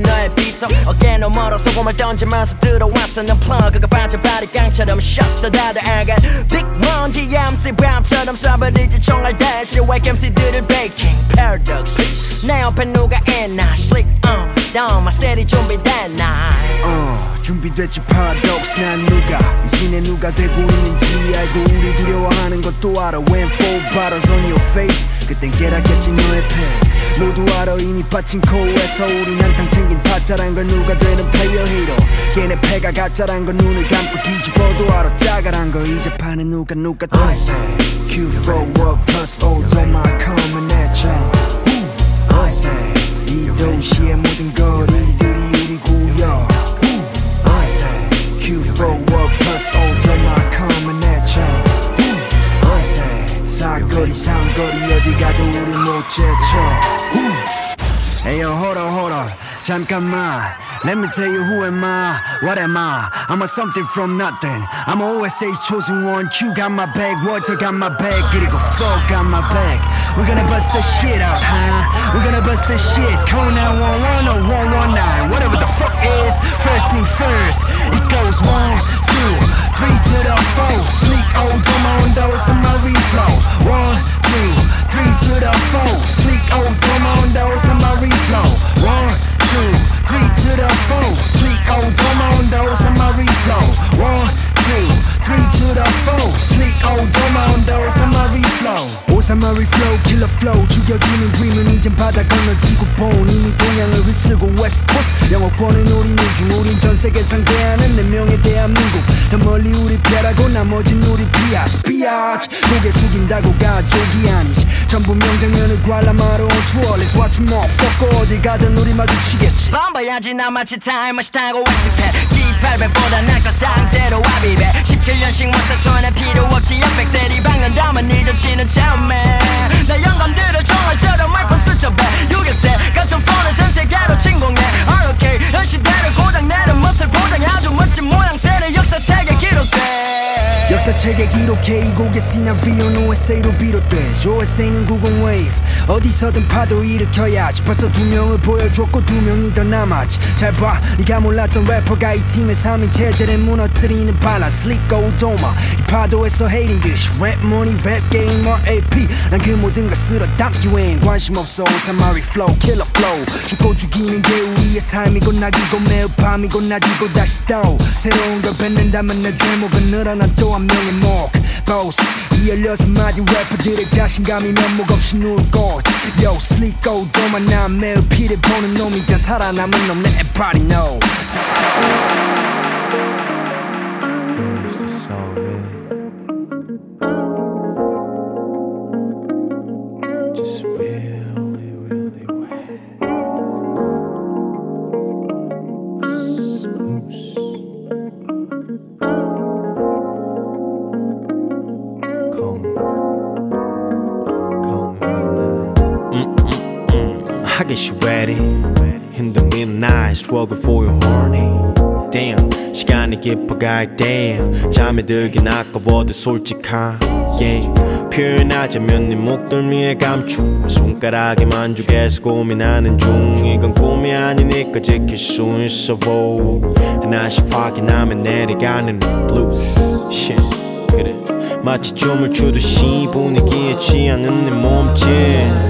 알지 너의 비속 어깨 너머로 소금을 던지면서 들어왔어 넌 플러그가 빠진 바리깡처럼 셔터 I got big 먼지 MC 밤처럼 쏴버리지 총알 대시 Wake MC들을 baking paradox. 내 옆에 누가 있나? Slick on down my city 준비됐나? 어 준비됐지 paradox. 난 누가? 이 신에 누가 되고 있는지 알고 우리 두려워하는 것도 알아. When four bottles on your face. 그땐 깨닫겠지 너의 패 모두 알아 이미 빠친 코에서 우린 한탕 챙긴 타짜란 걸 누가 되는 플레이어 히로 걔네 패가 가짜란 걸 눈을 감고 뒤집어도 알아 짜가란 걸 이제 파는 누가 누가 돼 Q for what plus O don't mind coming at ya I say 이 도시의 모든 우리 거리 삼거리 어디 가도 우리 못 제쳐 Ayo hold on hold on 잠깐만 Let me tell you who am I What am I I'm a something from nothing I'm a OSA's chosen one Q got my bag Walter got my bag 그리고 Flo got my bag We're gonna bust the shit out huh We're gonna bust the shit Call 911 or 119 Whatever the fuck is First thing first It goes one two three to the four. Sneak old demo on those on my reflow. One two three to the four. Sneak old demo on those on my reflow. One two three to the four. Sneak old demo on those on my reflow. One two three to the four. Sneak old demo on those on my reflow. 오사마 reflow killer flow. 죽여주는 dream은 이젠 바다 건너지고 본 이미 동양을 휩쓸고 west coast. 영어권은 우리 민중 우린 전 세계 상대하는 네 명의 대한민국. 더 멀리 우리 패라고 나머진 우리 비아치 비아치 고개 숙인다고 가족이 아니지. 전부 명장면을 관람하러 온 투어 Let's watch more fuck 어딜 가든 우리 마주치겠지. 뻔봐야지 나 마치 타임머신 타고 웨스트패 G800보다 나까 상태로 와비배 17 년씩 모사톤에 필요 없지. 옆백세리 박는다면 잊어지는 처음에 나 영감들을 총알처럼 말폰 스쳐배 유격대 같은 폰을 전 세계로 침공해. ROK 현 시대를 고장내는 모습 고장 아주 멋진 모양새를 역사책에 기록돼 역사책에 기록해 이 곡의 시나리오는 OSA로 비롯돼 OSA는 90 wave 어디서든 파도 일으켜야지 벌써 두 명을 보여줬고 두 명이 더 남았지. 잘봐 네가 몰랐던 래퍼가 이 팀의 3인 체제를 무너뜨리는 발란 슬리커 우도마 이 파도에서 헤이린 듯이 랩 모니 랩 게이머 AP 난 그 모든 걸 쓸어 담기엔 관심 없어 오사마리 flow killer flow. 죽고 죽이는 게 우리의 삶이고 낙이고 매우 밤이고 낮이고 다시 또 새로운 걸 뱉는다면 내 죄목은 늘어난 또한 명의 목 boss 이 열여섯 마디 래퍼들의 자신감이 면목 없이 누울 곳. Yo 슬리커 도만 난 매우 피를 보는 놈이자 살아남은 놈. Let everybody know get ready. In the midnight struggle for your horny Damn 시간이 깊어갈 damn 잠이 들긴 아까워도 솔직하게 표현하자면 네 목덜미에 감추고 손가락에 만족해서 고민하는 중 이건 꿈이 아니니까 지킬 수 있어. 하나씩 확인하면 내려가는 blues. Shit 그래. 마치 춤을 추듯이 분위기에 취하는 내 몸짓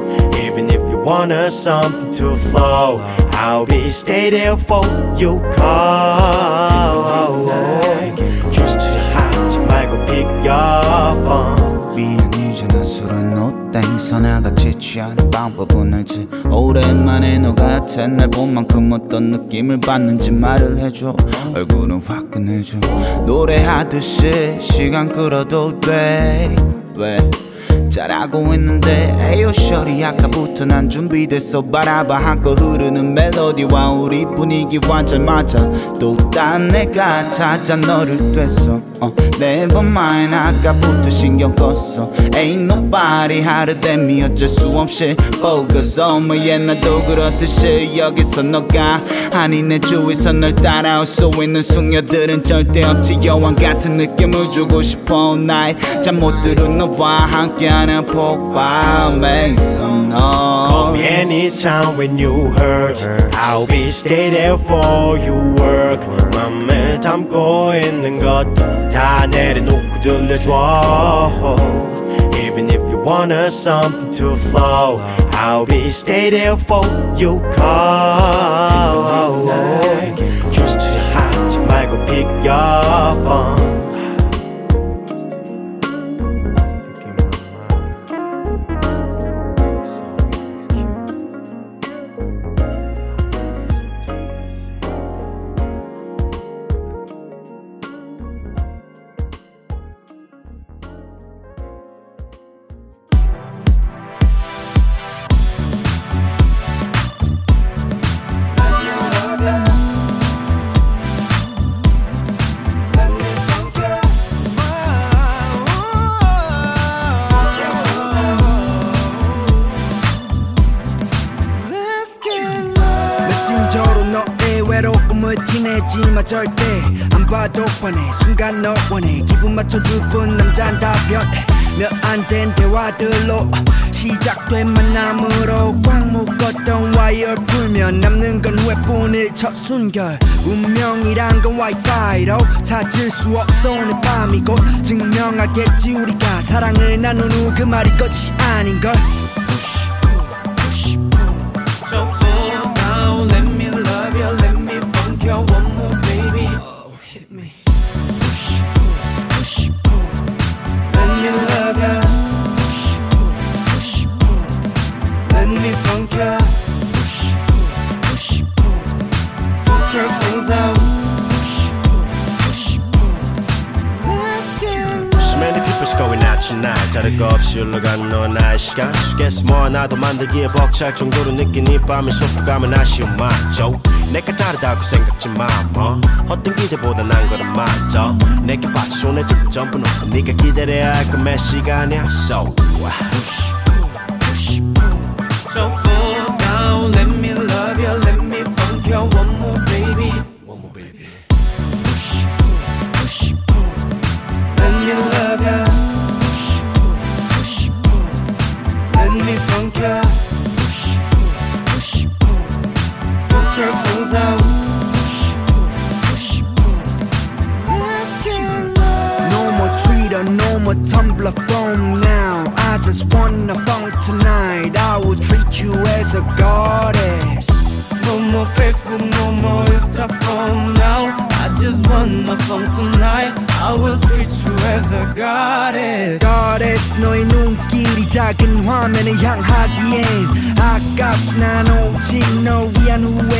wanna something to flow. I'll be stay there for you call. Just 하지 말고 pick your phone. 미안이잖아 술은 옷땡서 나같이 취하는 방법은 알지 오랜만에 너 같아 날본 만큼 어떤 느낌을 받는지 말을 해줘. 얼굴은 화끈해져. 노래하듯이 시간 끌어도 돼왜 잘하고 있는데 에요 셔리 아까부터 난 준비됐어. 바라봐 한껏 흐르는 멜로디와 우리 분위기 완전 맞아. 또 딴 내가 찾아 너를 됐어. 어, never mind 아까부터 신경 껐어. Ain't nobody 하루 됨이 어쩔 수 없이 focus on 뭐 옛날도 그렇듯이 여기서 너가 아니 내 주위서 널 따라올 수 있는 숙녀들은 절대 없지. 여왕 같은 느낌을 주고 싶어. night 잠못 들은 너와 함께 하는 폭발 Make some Call me noise anytime when you hurt I'll be stay there for you work 맘에 담고 있는 것들 다 내려놓고 들려줘 Even if you wanna something to flow I'll be stay there for you call Just 하지 말고 pick your phone 뻔해. 순간 너 원해. 기분 맞춰 두분 남잔 다 변해. 몇안 된 대화들로 시작된 만남으로 꽉 묶었던 와이어 풀면 남는 건 후회뿐일 첫 순결. 운명이란 건 와이파이로 찾을 수 없어. 오늘 밤이 곧 증명하겠지 우리가. 사랑을 후그 말이 거짓이 아닌걸 시간 수겠어 뭐 하나도 만들기에 벅찰 정도로 느낀 이 밤의 소프감은 아쉬움 많죠 내가 다르다고 생각지 마 뭐. 헛된 기대보다 난 거는 맞아 내게 같이 손에 들고 점프 놓고 네가 기다려야 할건몇 시간이야? So So 아깝진 않아 오직 너 위한 후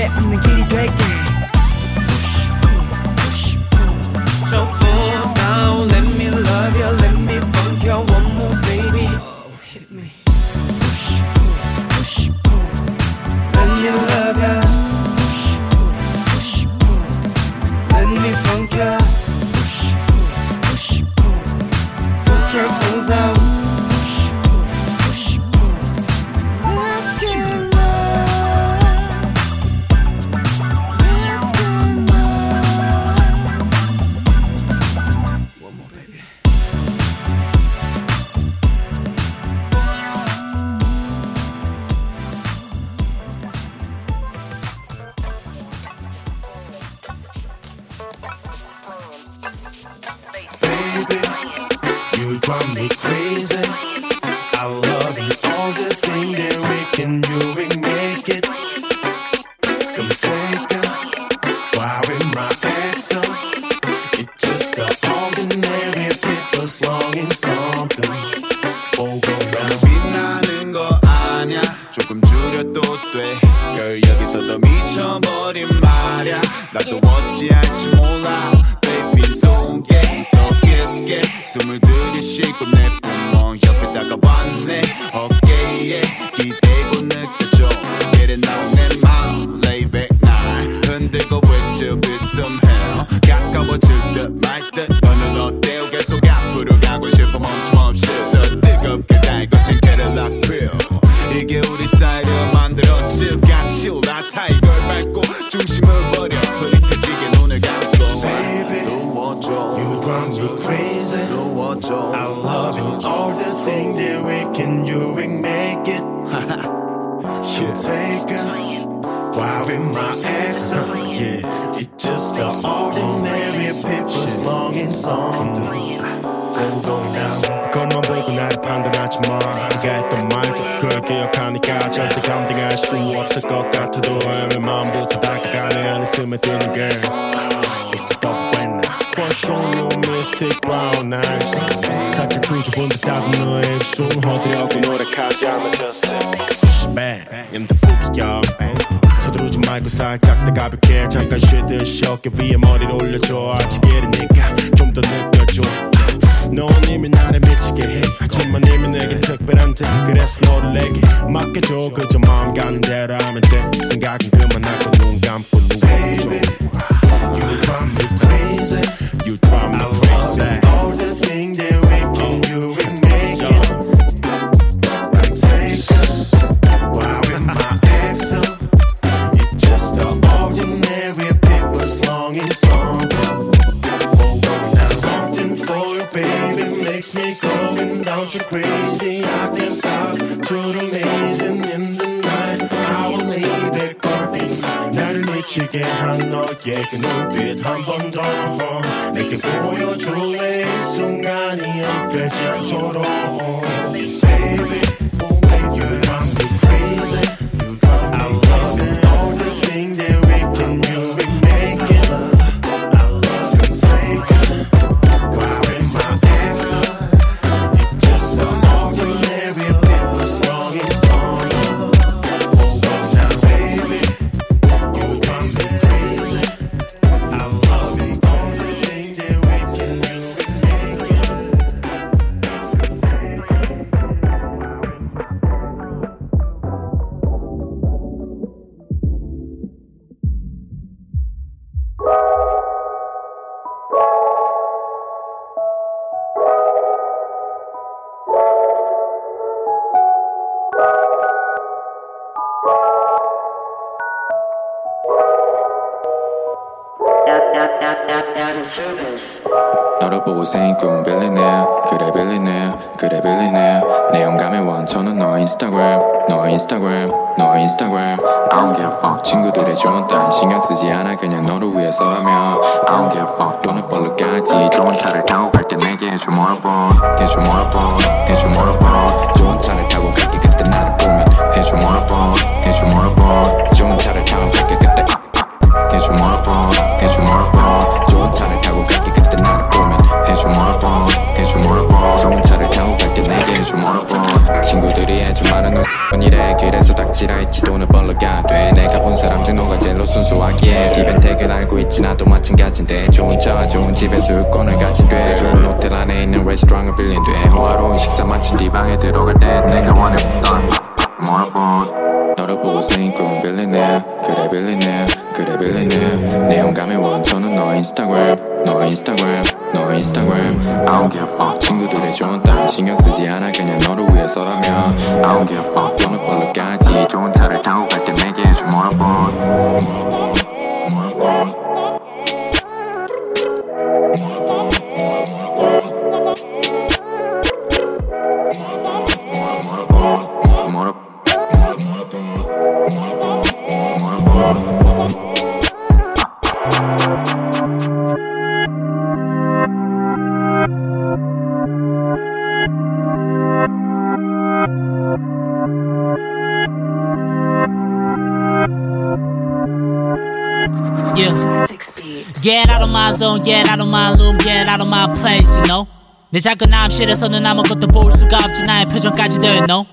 내 작은 암실에서는 아무것도 볼 수가 없지. 나의 표정까지도 you know.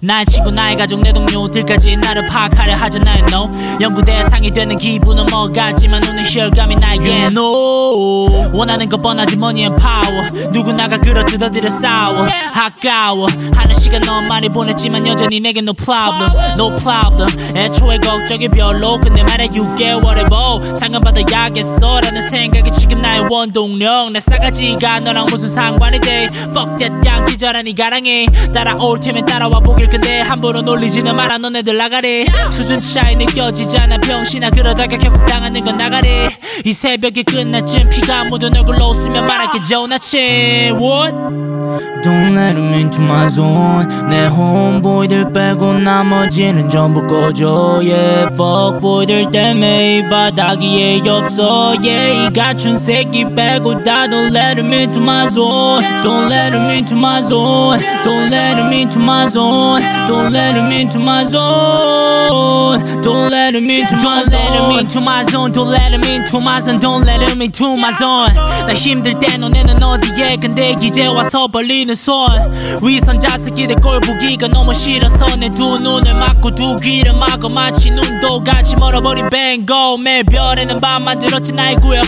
나의 친구 나의 가족 내 동료들까지 나를 파악하려 하잖아요 no. 연구 대상이 되는 기분은 뭐가지만 오는 혈감이 나에게 no. 원하는 것 뻔하지 money and power 누구나가 그렇 뜯어들여 싸워. 아까워. 하는 시간 너무 많이 보냈지만 여전히 내게 no problem. No problem. 애초에 걱정이 별로 근데 말해 6개월에 뭐 상관받아야겠어 라는 생각이 지금 나의 원동력. 내 싸가지가 너랑 무슨 상관이지 Fuck that 양 기절하니 가랑이 따라올 테면 따라와 보길 근데 함부로 놀리지는 마라. 너네들 나가래. 수준 차이 느껴지잖아. 병신아 그러다가 결국 당하는 건 나가래. 이 새벽이 끝날 쯤 피가 묻은 얼굴로 웃으면 말할게 좋은 watching what? Don't let him into my zone 내 homeboy들 빼고 나머지는 전부 꺼져. Yeah fuck boy들 때문에 바닥이에 없어. Yeah 이 갖춘 새끼 빼고 다 don't let him into my zone Don't let him into my zone Don't let him into my zone Don't let him into my zone Don't let him into my zone Don't let him into my zone Don't let him into my zone Don't let him into my zone 나 힘들 때 너네는 너 어디에 근데 이제 와서 벌리는 손. 위선 자식이들 꼴 보기가 너무 싫어서 내 두 눈을 막고 두 귀를 막어 마치 눈도 같이 멀어버린 뱅고 매일 별에는 밤 만들었지 나의 구역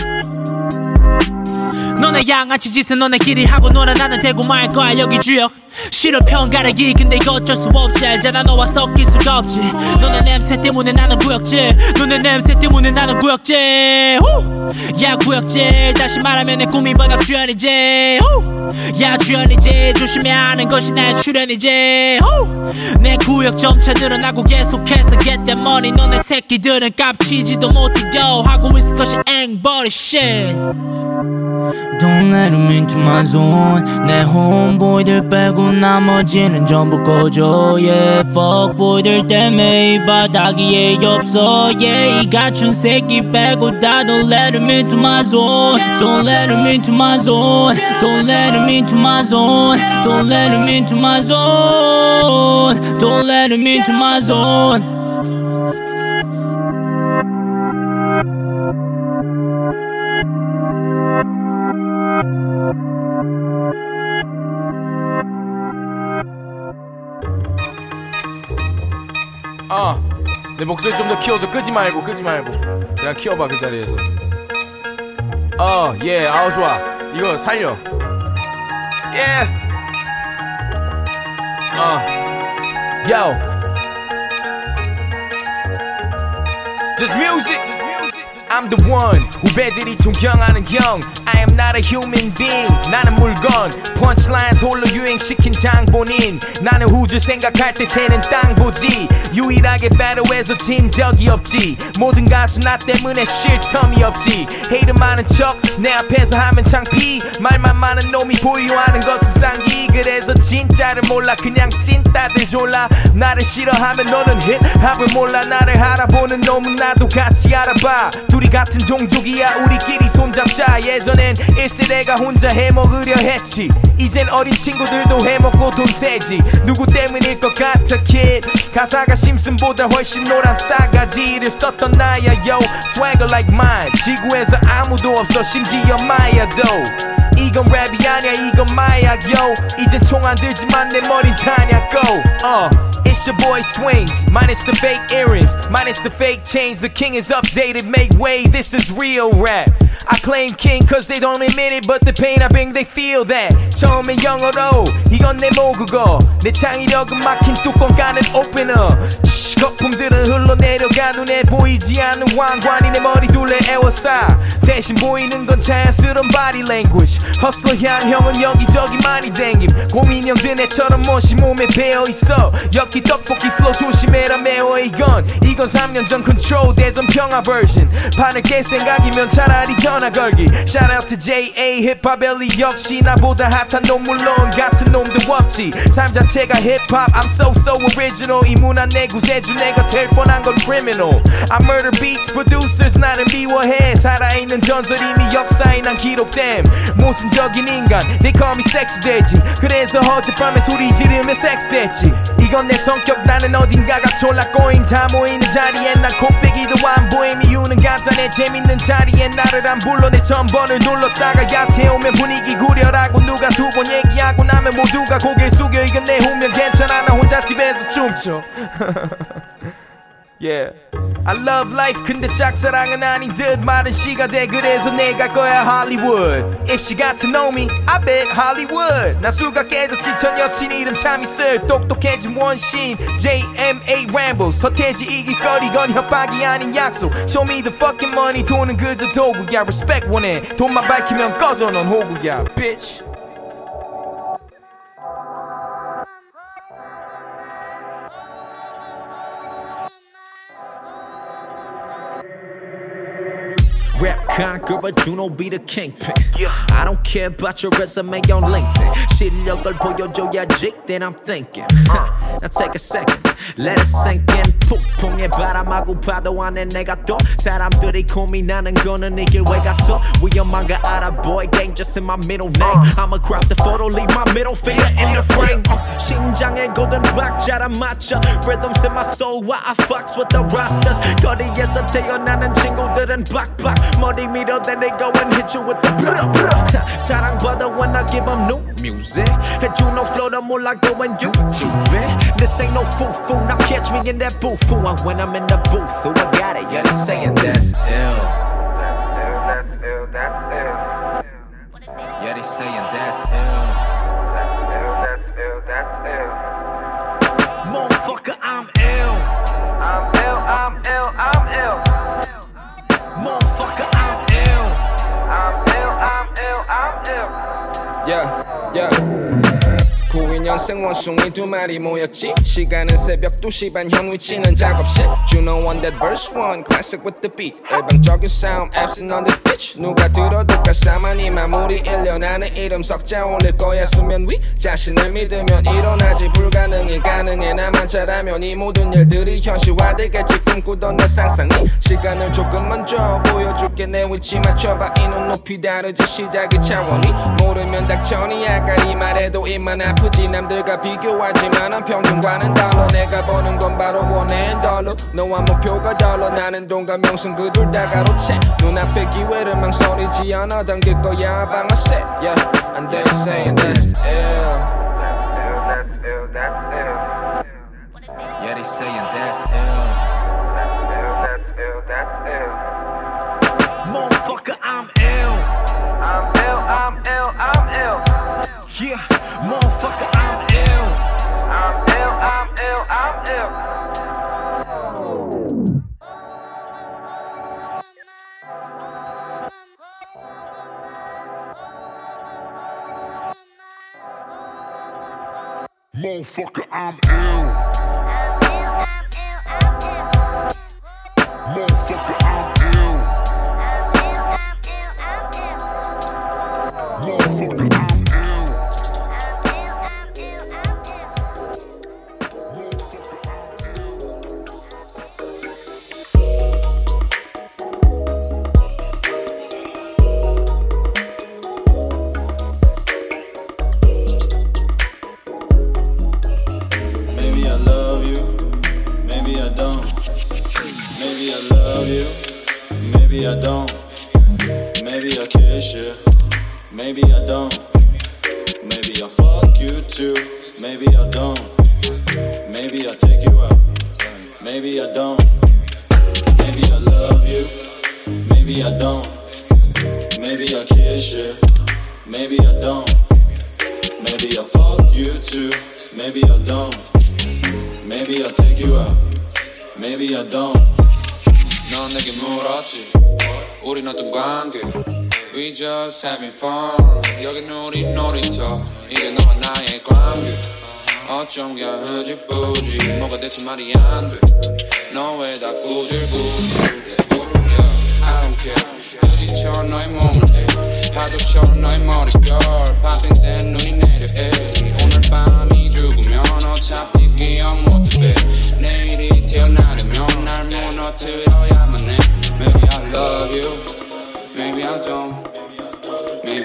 너네 양아치 짓은 너네끼리 하고 놀아. 나는 대고 말 거야 여기 주역. 싫어 평가르기. 근데 이거 어쩔 수 없지. 알잖아 너와 섞일 수가 없지. 너네 냄새 때문에 나는 구역질. 너네 냄새 때문에 나는 구역질. 후! 야 구역질. 다시 말하면 내 꿈이 바닥 주연이지. 후! 야 주연이지. 조심해야 하는 것이 나의 출연이지. 후! 내 구역 점차 늘어나고 계속해서 get that money. 너네 새끼들은 깝치지도 못해 요 하고 있을 것이 앵버리 shit Don't let him into my zone 내 홈보이들 빼고 나머지는 전부 꺼져 Yeah fuck보이들 때문에 이 바닥 위에 없어 Yeah 이 갖춘 새끼 빼고 다 Don't let him into my zone Don't let him into my zone Don't let him into my zone Don't let him into my zone Don't let him into my zone 어, 내 목소리 좀 더 키워줘. 끄지 말고, 끄지 말고. 그냥 키워봐, 그 자리에서. 어, 예, 아우, 좋아. 이거 살려. 예. 어, yo. Just music. I'm the one 후배들이 존경하는 형. I am not a human being. 나는 물건. Punchlines 홀로 유행시킨 장본인. 나는 후주 생각할 때 쟤는 땅 보지. 유일하게 배틀에서 진 적이 없지. 모든 가수 나 때문에 쉴 텀이 없지. 헤이트 많은 척 내 앞에서 하면 창피. 말만 많은 놈이 보유하는 것은 상기 그래서 진짜를 몰라. 그냥 찐따들 졸라. 나를 싫어하면 너는 힙합을 몰라. 나를 알아보는 놈은 나도 같이 알아봐. 둘이 같은 종족이야. 우리끼리 손잡자. 예전엔 1세대가 혼자 해먹으려 했지. 이젠 어린 친구들도 해먹고 돈 세지. 누구 때문일 것 같아 kid? 가사가 심슨보다 훨씬 노란 싸가지를 썼던 나야 yo. Swagger like mine. 지구에서 아무도 없어. 심 지어 마야도. 이건 랩이 아니야 이건 마약 yo 이젠 총 안 들지만 내 머린 다냐 go uh. It's your boy Swings, minus the fake earrings, minus the fake chains. The king is updated, make way, this is real rap. I claim king cause they don't admit it, but the pain I bring, they feel that. 처음엔 영어로, 이건 내 모국어. 내 창의력은 막힌 뚜껑 까는 opener. 쉿, 거품들은 흘러내려가 눈에 보이지 않는 왕관이 내 머리 둘레 에워싸. 대신 보이는 건 자연스러운 body language. hustle 향형은 여기저기 많이 댕김. 고민형 드네처럼 멋이 몸에 배어있어. 엽기 떡볶이 flow 조심해라 매워 이건. 이건 3년 전 컨트롤 대전 평화 버전 판을 깰 생각이면 차라리 전화 걸기. Shout out to J.A. 힙합 엘리 역시 나보다 핫한 놈 물론 같은 놈도 없지. 삶 자체가 힙합 I'm so so original. 이 문화 내 구세주 내가 될 뻔한 건 criminal. I murder beats producers 나를 미워해. 살아있는 전설 이미 역사에 난 기록됨. 모순적인 인간 They call me 섹시 돼지. 그래서 어젯밤에 소리 지르며 섹스했지. 이건 내 성격 나는 어딘가가 졸라 꼬임 다 모이는 자리에 난 코빼기도 안 보임. 이유는 간단해. 재밌는 자리에 나를 안 불러. 내 전번을 눌렀다가 야채 오면 분위기 구려라고 누가 두 번 얘기하고 나면 모두가 고개를 숙여. 이건 내 후면 괜찮아. 나 혼자 집에서 춤춰 Yeah. I love life 근데 짝사랑은 아닌 듯 많은 시가 돼 그래서 내가 거야 Hollywood If she got to know me I bet Hollywood 나 술가 깨졌지 전 여친 이름 참 있을 똑똑해진 원신 JMA Ramble 서태지 이길 거리 건 협박이 아닌 약속 Show me the fucking money 돈은 그저 도구야 Respect 원해 돈만 밝히면 꺼져 넌 호구야 Bitch Rap conqueror, Juno be the kingpin. I don't care about your resume on LinkedIn. 실력을 보여줘야지, then I'm thinking. now take a second, let it sink in. 폭풍의 바람하고 파도 안에 내가 또 사람들이 고민하는 거는 이 길 왜 갔어? 위험한 거 알아, boy. Dangerous in my middle name. I'ma crop the photo, leave my middle finger in the frame. 심장에 고든 박자랑 맞춰. Rhythms in my soul, why I fucks with the rosters. 거리에서 태어나는 친구들은 박박. 머리 밀어대 they go and hit you with the blah blah. 사랑받아 when I give them new music. 해주 no flow 더 몰라 go and YouTube it. This ain't no foo-foo, now catch me in that booth. And when I'm in the booth, oh I got it, yeah they saying that's ill. That's ill, that's ill. Yeah they saying that's ill. That's ill, that's ill. Motherfucker, I'm ill. I'm ill, I'm ill, I'm ill. Yeah, yeah. 92년생 원숭이 두 마리 모였지. 시간은 새벽 2시 반 형 위치는 작업실. Juno on that verse 1 classic with the beat. 일방적인 sound absent on this bitch. 누가 들어도 가사만 이 마무리 1년 안에 이름 석자 올릴 거야 수면 위. 자신을 믿으면 일어나지 불가능이 가능해. 나만 잘하면 이 모든 일들이 현실화되겠지 꿈꾸던 내 상상이. 시간을 조금만 줘 보여줄게. 내 위치 맞춰봐. 이눈 높이 다르지 시작의 차원이. 모르면 닥쳐니 아까 이 말에도 입만 아프지 남들과 비교하지만 은 평균과는 달라 내가 버는 건 바로 원 and 달러 너와 목표가 달라 나는 돈과 명성 그 둘 다 가로채 눈앞의 기회를 망설이지 않아 당길 거야 방아쇠 Yeah and they saying that's ill That's ill, that's ill. Yeah they saying that's ill. That's ill, that's ill. Motherfucker, I'm ill. I'm ill, I'm ill, I'm ill. Yeah, motherfucker, ill, I'm ill. Motherfucker, I'm ill. Motherfucker, I'm ill. Maybe I kiss you, maybe I don't. Maybe I fuck you too, maybe I don't. Maybe I take you out, maybe I don't. Maybe I love you, maybe I don't. Maybe I kiss you, maybe I don't. Maybe I fuck you too, maybe I don't. Maybe I take you out, maybe I don't. 넌 내게 물었지 우린 어떤 관계 We just having fun. 여긴 우리 놀이터. 이게 너와 나의 관계. 어쩜 그냥 흐지부지. 뭐가 대체 말이 안돼너왜다 꾸질꾸질 I don't care. 부딪혀 너의 몸을 에. 파도처럼 너의 머릿결. 팝핑새 눈이 내려 에이 오늘 밤이 죽으면 어차피 기억 못해. 내일이 태어나려면 날 무너뜨려야만 해. Maybe I love you. Maybe I don't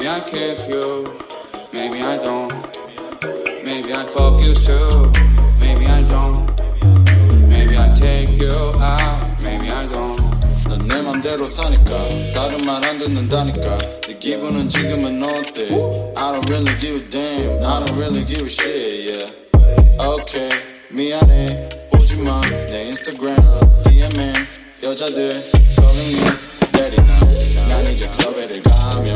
Maybe I kiss you Maybe I don't Maybe I fuck you too Maybe maybe I don't. Maybe I take you out, maybe I don't. 넌 내 맘대로 사니까 다른 말 안 듣는다니까 네 기분은 지금은 어때? I don't really give a damn, I don't really give a shit, yeah. Okay, 미안해, 보지마 내 인스타그램 DM엔 여자들 calling me daddy now. 난 이제 클럽에를 가며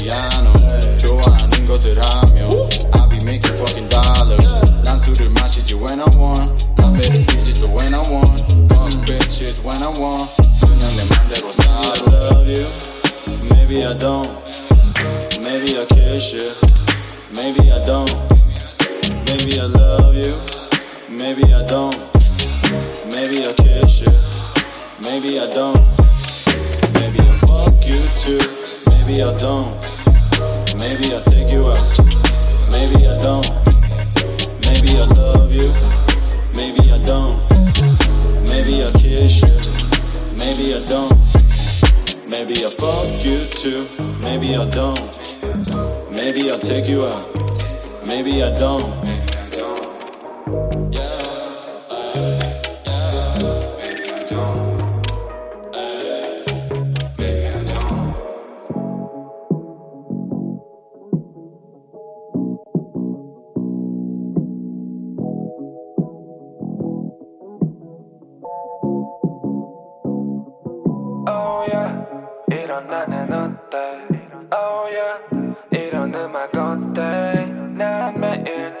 입장료를 내지 않아. 좋아하는 것을 하며 I be making fucking dollars. 난 술을 마시지 when I want. 담배를 피지 또 when I want. Fuck bitches when I want. 그냥 내 맘대로 살아. Love you, maybe I don't. Maybe I kiss you, maybe I don't. Maybe I love you, maybe I don't. Maybe I kiss you, maybe I don't. Maybe I fuck you too, maybe I don't. Maybe I take you out, maybe I don't. Maybe I love you, maybe I don't. Maybe I kiss you, maybe I don't. Maybe I fuck you too, maybe I don't. Maybe I take you out, maybe I don't.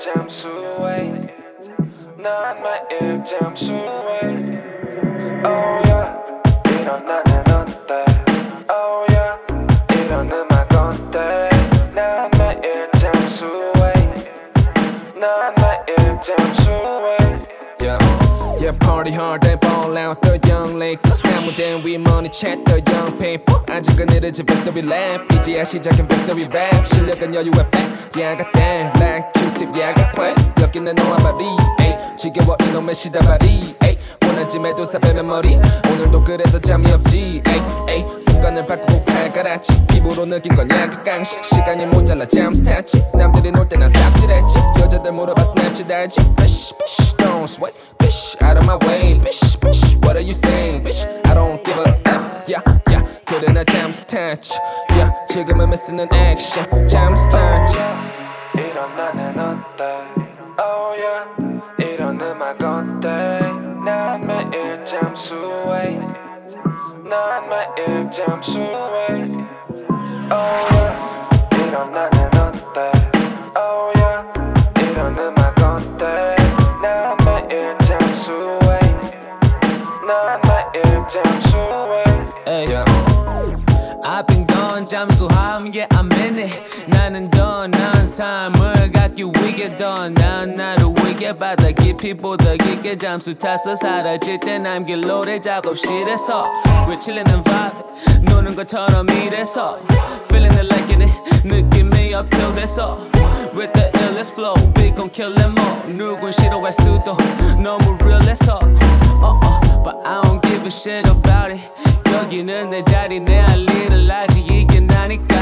매일 잠수해 난 매일 잠수해 Oh yeah 이런 나는 어때 Oh yeah 이런 음악 어때 난 매일 잠수해 난 매일 잠수해 Yeah, yeah, party hard and ball out the young lake. 아무데나 we money chat the young people. 아직은 이르지 victory lap. 이제야 시작은 victory rap. 실력은 여유의 back. Yeah, I got that Q-tip. Yeah. 여기는 너와 바리. 에이, 지겨워 이놈의 시다발이. 에이, 원하지 매도사 빼면 머리. 오늘도 그래서 잠이 없지. 에이, 에이, 습관을 바꾸고 칼갈았지. 입으로 느낀 건 약간씩. 시간이 모자라 탔지. 남들이 놀때난 삽질했지. 여자들 물어봐 스냅치 달지. Bish, bish, don't sweat. Bish, out of my way. Bish, bish, what are you saying? Bish, I don't give a F. Yeah, yeah. 그래 나 탔지. Yeah, 지금은 미쓰는 액션. 잠수 탔지. 이런 나는 어때. Oh yeah. 이런 음악 어때? 난 매일 잠수해. 난 매일 잠수해. Oh yeah. 이런 나는 어때? Oh yeah. 이런 음악 어때? 난 매일 잠수해. 난 매일 잠수해. Hey. I've been gone 잠수함 yeah I'm in it 나는 더난 삶을 갖기 위해 더난 나를 위해 바다 깊이보다 깊게 잠수 타서 사라질 때 남길 노래 작업실에서 외치려는 vibe 노는 것처럼 이래서 Feeling it like it 느낌이 uphill With the illest flow We gon' kill them all 누군 싫어할 수도 너무 real해서 uh, uh, But I don't give a shit about it. 여기는 내 자리 내 할 일을 하지 이게 나니까.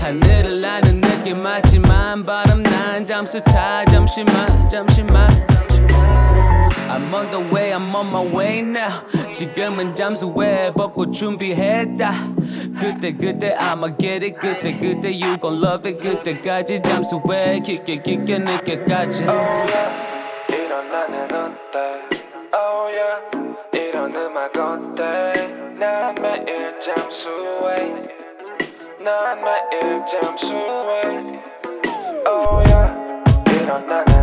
하늘을 나는 느낌 맞지만 바람 난 잠수 타 잠시만 잠시만. I'm on the way I'm on my way now. 지금은 잠수해 벗고 준비했다. 그때 그때 I'ma get it. 그때 그때 you gon' love it. 그때까지 잠수해 깊게 깊게 늦게까지. 이런 나는 매일 잠수해 난 매일 잠수해 Oh yeah. 이런 나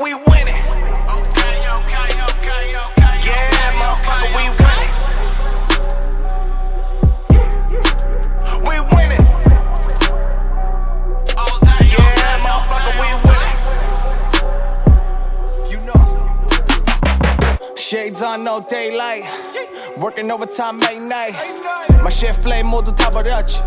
we winning. Okay, okay, okay, okay. Yeah, motherfucker, we. We winning. All yeah, motherfucker, we. You know. Shades on, no daylight. Working overtime late night. My shit flame 모두 다 버렸지.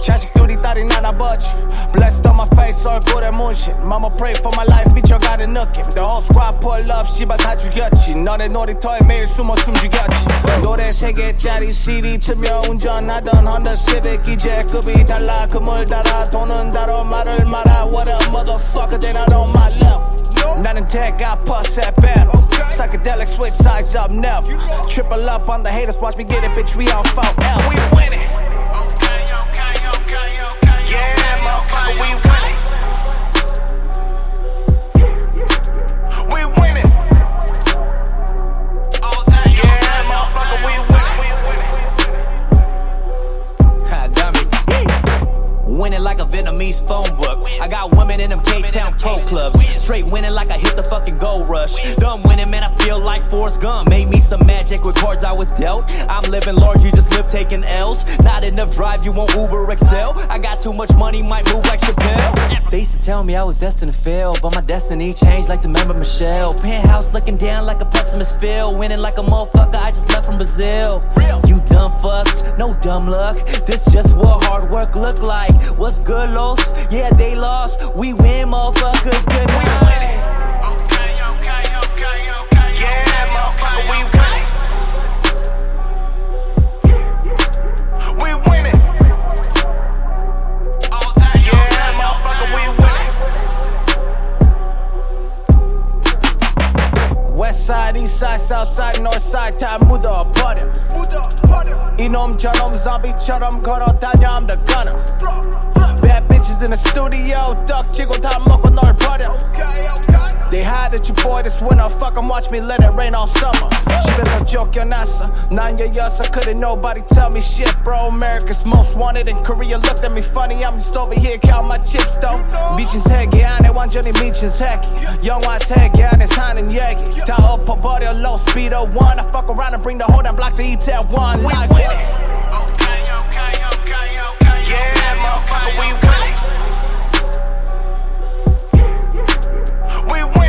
자식들이 딸이 나나 버지. Blessed on my face, 얼굴에 문신. Mama pray for my life, 미쳐가는 느낌. The whole squad pull up, 씨발 다 죽였지. 너네 놀이터에 매일 숨어 숨죽였지. 노래 세 개짜리 CD 틀며 운전하던 Honda Civic 이제 급이 달라 그물 달아 돈은 달아 말을 말아 What a motherfucker they not on my left. Not in tech, I puss at battle. Psychedelic switch sides up never. Triple up on the haters, watch me get it, bitch. We on foul. We winning. Okay, okay, okay, okay, okay, okay, okay, okay, okay, okay, okay phone book. I got women in them K-Town pro clubs. Straight winning like I hit the fucking gold rush. Dumb winning, man, I feel like Forrest Gump. Made me some magic with cards I was dealt. I'm living large, you just live taking L's. Not enough drive, you want Uber Excel. I got too much money, might move like Chappelle. They used to tell me I was destined to fail, but my destiny changed like the member Michelle. Penthouse looking down like a pessimist feel. Winning like a motherfucker, I just left from Brazil. You dumb fucks, no dumb luck. This just what hard work look like. What's good, Los? Yeah, they lost. We win, motherfuckers. Good night. Yeah, motherfucker, we winning. West side, east side, south side, north side 다 묻어버려 이놈 저놈 좀비처럼 걸어다녀 I'm the gunner Bad bitches in the studio 떡지고 다 먹고 널 버려 They hide that you boy this winter. Fuck em, watch me let it rain all summer. She been so joke your nasa. Nanya I Couldn't nobody tell me shit, bro. America's most wanted in Korea looked at me funny. I'm just over here counting my chips though. Beaches hegi, Want Johnny beaches hegi. Young and hegi, Tie up a body, a low speed of one. I fuck around and bring the whole damn block to Itaewon. Like it. We win.